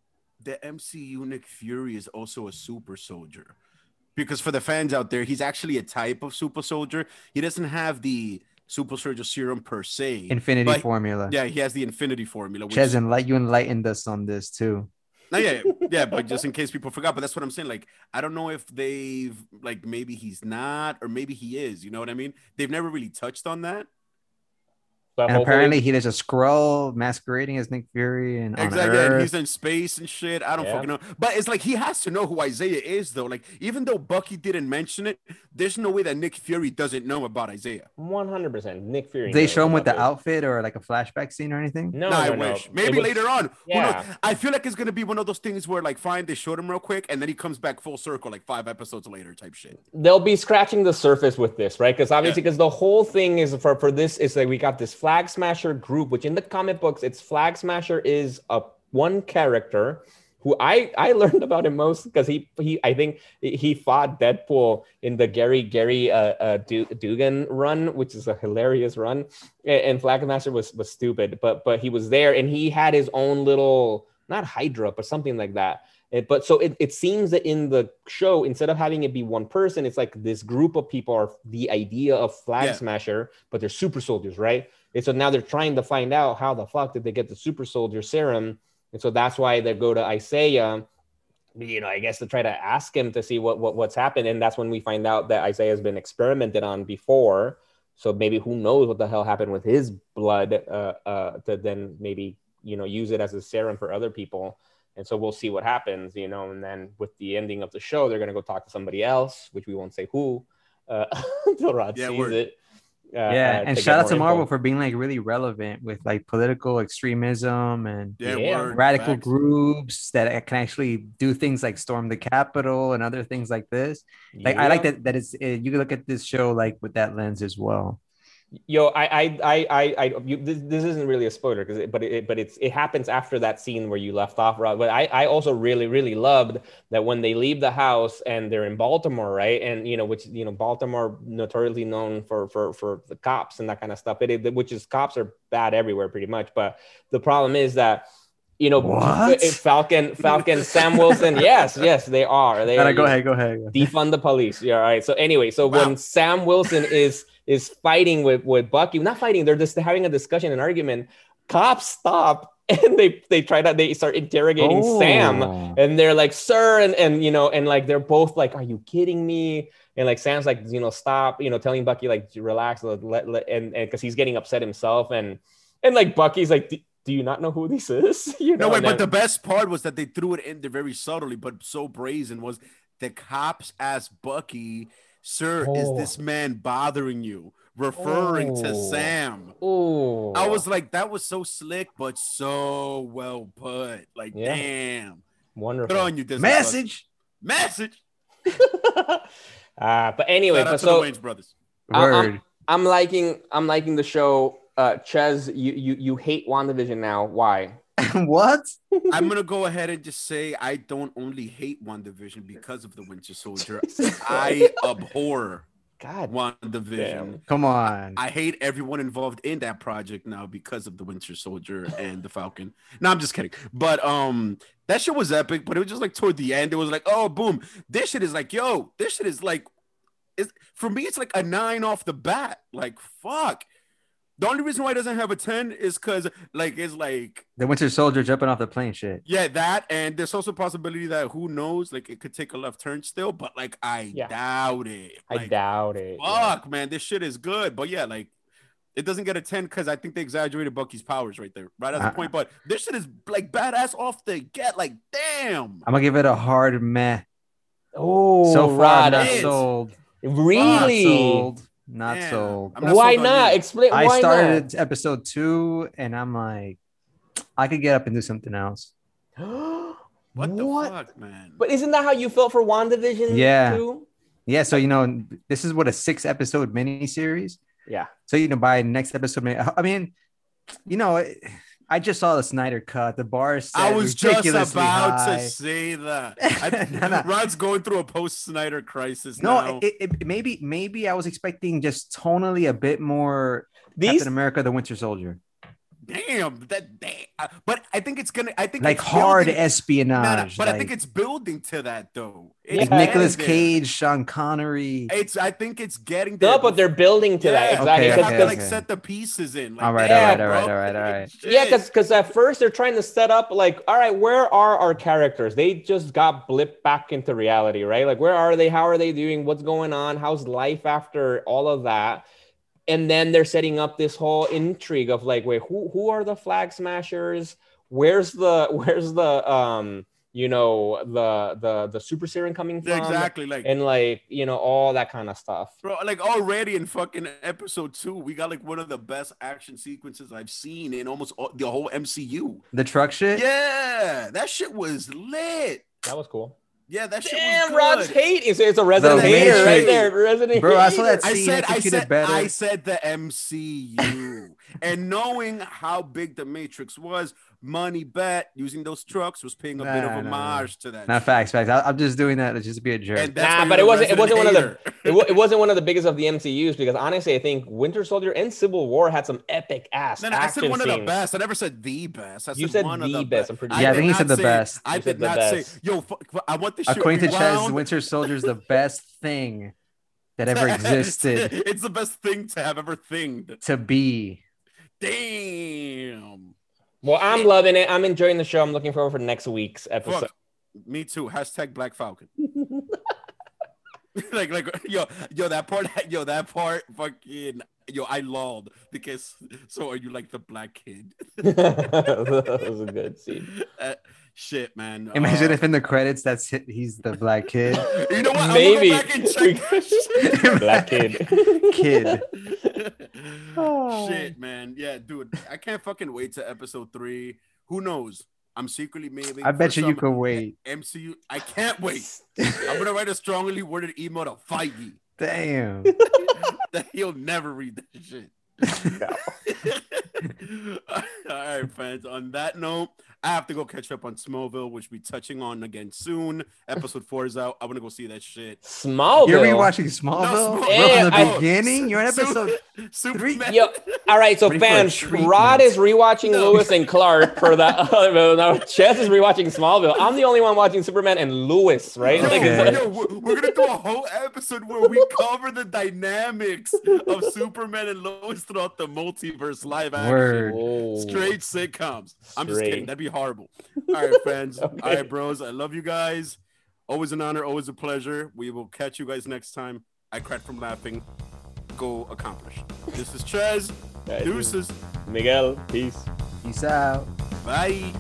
the MCU Nick Fury is also a super soldier. Because for the fans out there, he's actually a type of super soldier. He doesn't have the super soldier serum per se. Infinity but- formula. Yeah, he has the infinity formula. Which, Ches, enlight you enlightened us on this too. no, yeah, yeah, but just in case people forgot. But that's what I'm saying. Like, I don't know if they've like maybe he's not, or maybe he is. You know what I mean? They've never really touched on that. But And hopefully- apparently, he is a Skrull masquerading as Nick Fury and Exactly. and he's in space and shit. I don't Yeah. fucking know. But it's like he has to know who Isaiah is, though. Like, even though Bucky didn't mention it, there's no way that Nick Fury doesn't know about Isaiah. 100% Nick Fury. they show him with the this. outfit or like a flashback scene or anything. No, No, I no, no. wish. It Maybe was- later on. Who Yeah. knows? I feel like it's gonna be one of those things where, like, fine, they showed him real quick, and then he comes back full circle, like five episodes later, type shit. they'll be scratching the surface with this, right? Because obviously, because the whole thing is for for this is like we got this Flag Smasher group, which in the comic books, it's Flag Smasher is a one character who I I learned about him most because he he I think he fought Deadpool in the Gerry Gerry uh, uh Du- Duggan run, which is a hilarious run, and Flag Smasher was was stupid, but but he was there and he had his own little not Hydra, but something like that. It- but so it, it seems that in the show, instead of having it be one person, it's like this group of people are the idea of Flag Yeah. Smasher, but they're super soldiers, right? And so now they're trying to find out how the fuck did they get the super soldier serum. And so that's why they go to Isaiah, you know, I guess to try to ask him to see what, what what's happened. And that's when we find out that Isaiah has been experimented on before. So maybe who knows what the hell happened with his blood uh, uh, to then maybe, you know, use it as a serum for other people. And so we'll see what happens, you know. And then with the ending of the show, they're going to go talk to somebody else, which we won't say who uh, until Rod Yeah, sees word. it. Uh, yeah, uh, and shout out to Marvel info. for being like really relevant with like political extremism and Yeah, Yeah. radical facts. groups that can actually do things like storm the Capitol and other things like this. Like I like that that it's uh, you can look at this show like with that lens as well. Yo, I, I, I, I, I you, this, this isn't really a spoiler because, but it, but it's, it happens after that scene where you left off, Rod. But I, I also really, really loved that when they leave the house and they're in Baltimore, right? And you know, which you know, Baltimore notoriously known for for for the cops and that kind of stuff. It, it which is cops are bad everywhere, pretty much. But the problem is that. You know, What? Falcon, Falcon, Sam Wilson. Yes, yes, they are. They are. go ahead, go ahead. defund the police. Yeah, all right. So anyway, so Wow. when Sam Wilson is is fighting with with Bucky, not fighting, they're just having a discussion, an argument. Cops stop and they they try to they start interrogating Sam, Oh. and they're like, "Sir," and and you know, and like they're both like, "Are you kidding me?" And like Sam's like, you know, stop, you know, telling Bucky like, relax, let, let, let- and and because he's getting upset himself, and and like Bucky's like. "Do- Do you not know who this is? You know, No, wait, and but then- the best part was that they threw it in there very subtly, but so brazen was the cops asked Bucky, Sir, is Oh. this man bothering you? Referring to Oh. Sam. oh, I was like, that was so slick, but so well put. Like, Yeah. damn. wonderful. Good on you, Disney. Plus. Message. Message. uh, but anyway, Shout out but to the so Wayne's brothers. I- I'm- Word. I'm liking I'm liking the show. Uh, Ches, you you you hate WandaVision now. Why? what? I'm gonna go ahead and just say I don't only hate WandaVision because of the Winter Soldier. I abhor God WandaVision. damn. Come on. I hate everyone involved in that project now because of the Winter Soldier and the Falcon. No, I'm just kidding. But um, that shit was epic. But it was just like toward the end, it was like, oh, boom, this shit is like, yo, this shit is like, it's for me, it's like a nine off the bat. Like, fuck. The only reason why it doesn't have a ten is because like it's like the Winter Soldier jumping off the plane shit. yeah that and there's also a possibility that who knows like it could take a left turn still but like I Yeah. doubt it. I doubt it. yeah. fuck man this shit is good but yeah like it doesn't get a 10 because i think they exaggerated bucky's powers right there right at the Uh, point but this shit is like badass off the get like damn I'm gonna give it a hard meh. Oh, so far, Rod, I'm not sold. really? Not sold. Not Damn. sold. I'm Why sold not? you. Explain. I why started episode two, and I'm like, I could get up and do something else. what the fuck man But isn't that how you felt for WandaVision? Yeah. Too? Yeah, so you know, this is what a six episode mini series. Yeah. So you know, by next episode, I mean, you know, I just saw the Snyder cut. The bar is I was just about high. to say that. I, No, no. Rod's going through a post Snyder crisis. No, now. it, it, maybe maybe I was expecting just tonally a bit more These Captain America: The Winter Soldier, damn that. Damn. Uh, but I think it's gonna. I think like it's hard building- No, no, espionage. but I think it's building to that though. It's like Nicolas getting there. Cage, Sean Connery. It's. I think it's getting there. no, but they're building to that exactly. They Okay, have Because- to okay, like set the pieces in. Like, All right, all damn, right, all right, bro. all right, all right. Yeah, because because at first they're trying to set up like, all right, where are our characters? They just got blipped back into reality, right? Like, where are they? How are they doing? What's going on? How's life after all of that? And then they're setting up this whole intrigue of like, wait, who who are the flag smashers? Where's the where's the um you know the the the super serum coming from? Exactly. Like, And like you know all that kind of stuff. bro, like already in fucking episode two, we got like one of the best action sequences I've seen in almost all, the whole MCU. the truck shit. Yeah, that shit was lit. That was cool. Yeah, that shit Damn, was Rod's good. hate is it's a resident The hater right there. Resident Bro, I saw hater. that I scene said, I executed said, better. I said the MCU. and knowing how big the Matrix was, Money Bet using those trucks was paying a bit of nah, nah. homage to that. Not facts, facts. I, I'm just doing that to just to be a jerk. And Nah, but it wasn't. It wasn't one of the. It, wa- it wasn't one of the biggest of the MCU's because honestly, I think Winter Soldier and Civil War had some epic ass No, no, I said one of the best. I never said the best. I You said, said one of the the best, best. I'm pretty Yeah, I did think he said the best. I You did not best. say, yo, fu- fu- I want this shit According to Chaz. Winter Soldier is the best thing that ever existed it's the best thing to have ever thinged. to be. Damn. Well, I'm loving it. I'm enjoying the show. I'm looking forward for next week's episode. Fuck. Me too. Hashtag Black Falcon. like, like, yo, yo, that part, yo, that part, fucking, yo, I lolled because. So, are you like the black kid? that was a good scene. Uh, shit, man. Imagine Uh, if in the credits that's it, he's the black kid. you know what? Maybe. I'm go back and check. Black kid. Kid. Oh. Shit, man. Yeah, dude. I can't fucking wait to episode three. Who knows? I'm secretly maybe. I bet you you can wait. MCU. I can't wait. I'm gonna write a strongly worded email to Feige Damn. that he'll never read that shit. All right, fans. On that note, I have to go catch up on Smallville, which we'll be touching on again soon. Episode four is out. I want to go see that shit. Smallville. You're rewatching Smallville Smallville. Yeah, from the I- beginning. You're on Su- episode. Superman. Yo, all right, so Ready for a fans. Rod is rewatching No. Lois and Clark for that. Uh, no, Chess is rewatching Smallville. I'm the only one watching Superman and Lois, right? Yo, Like, yo, we're we're gonna do a whole episode where we cover the dynamics of Superman and Lois throughout the multiverse live action. Word. oh. Straight sitcoms. I'm just kidding. That'd be horrible. All right, friends. Okay. All right, bros. I love you guys. Always an honor. Always a pleasure. We will catch you guys next time. I crack from laughing. Go accomplish. This is Trez. Deuces. Miguel, peace. Peace out. Bye.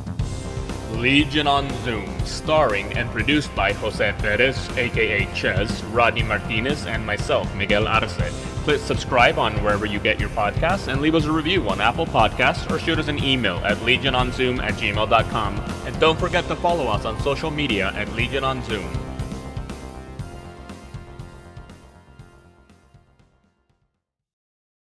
Legion on Zoom, starring and produced by Jose Perez, aka Chess, Rodney Martinez, and myself, Miguel Arce. Click subscribe on wherever you get your podcasts and leave us a review on Apple Podcasts or shoot us an email at legiononzoom at gmail.com. And don't forget to follow us on social media at Legion on Zoom.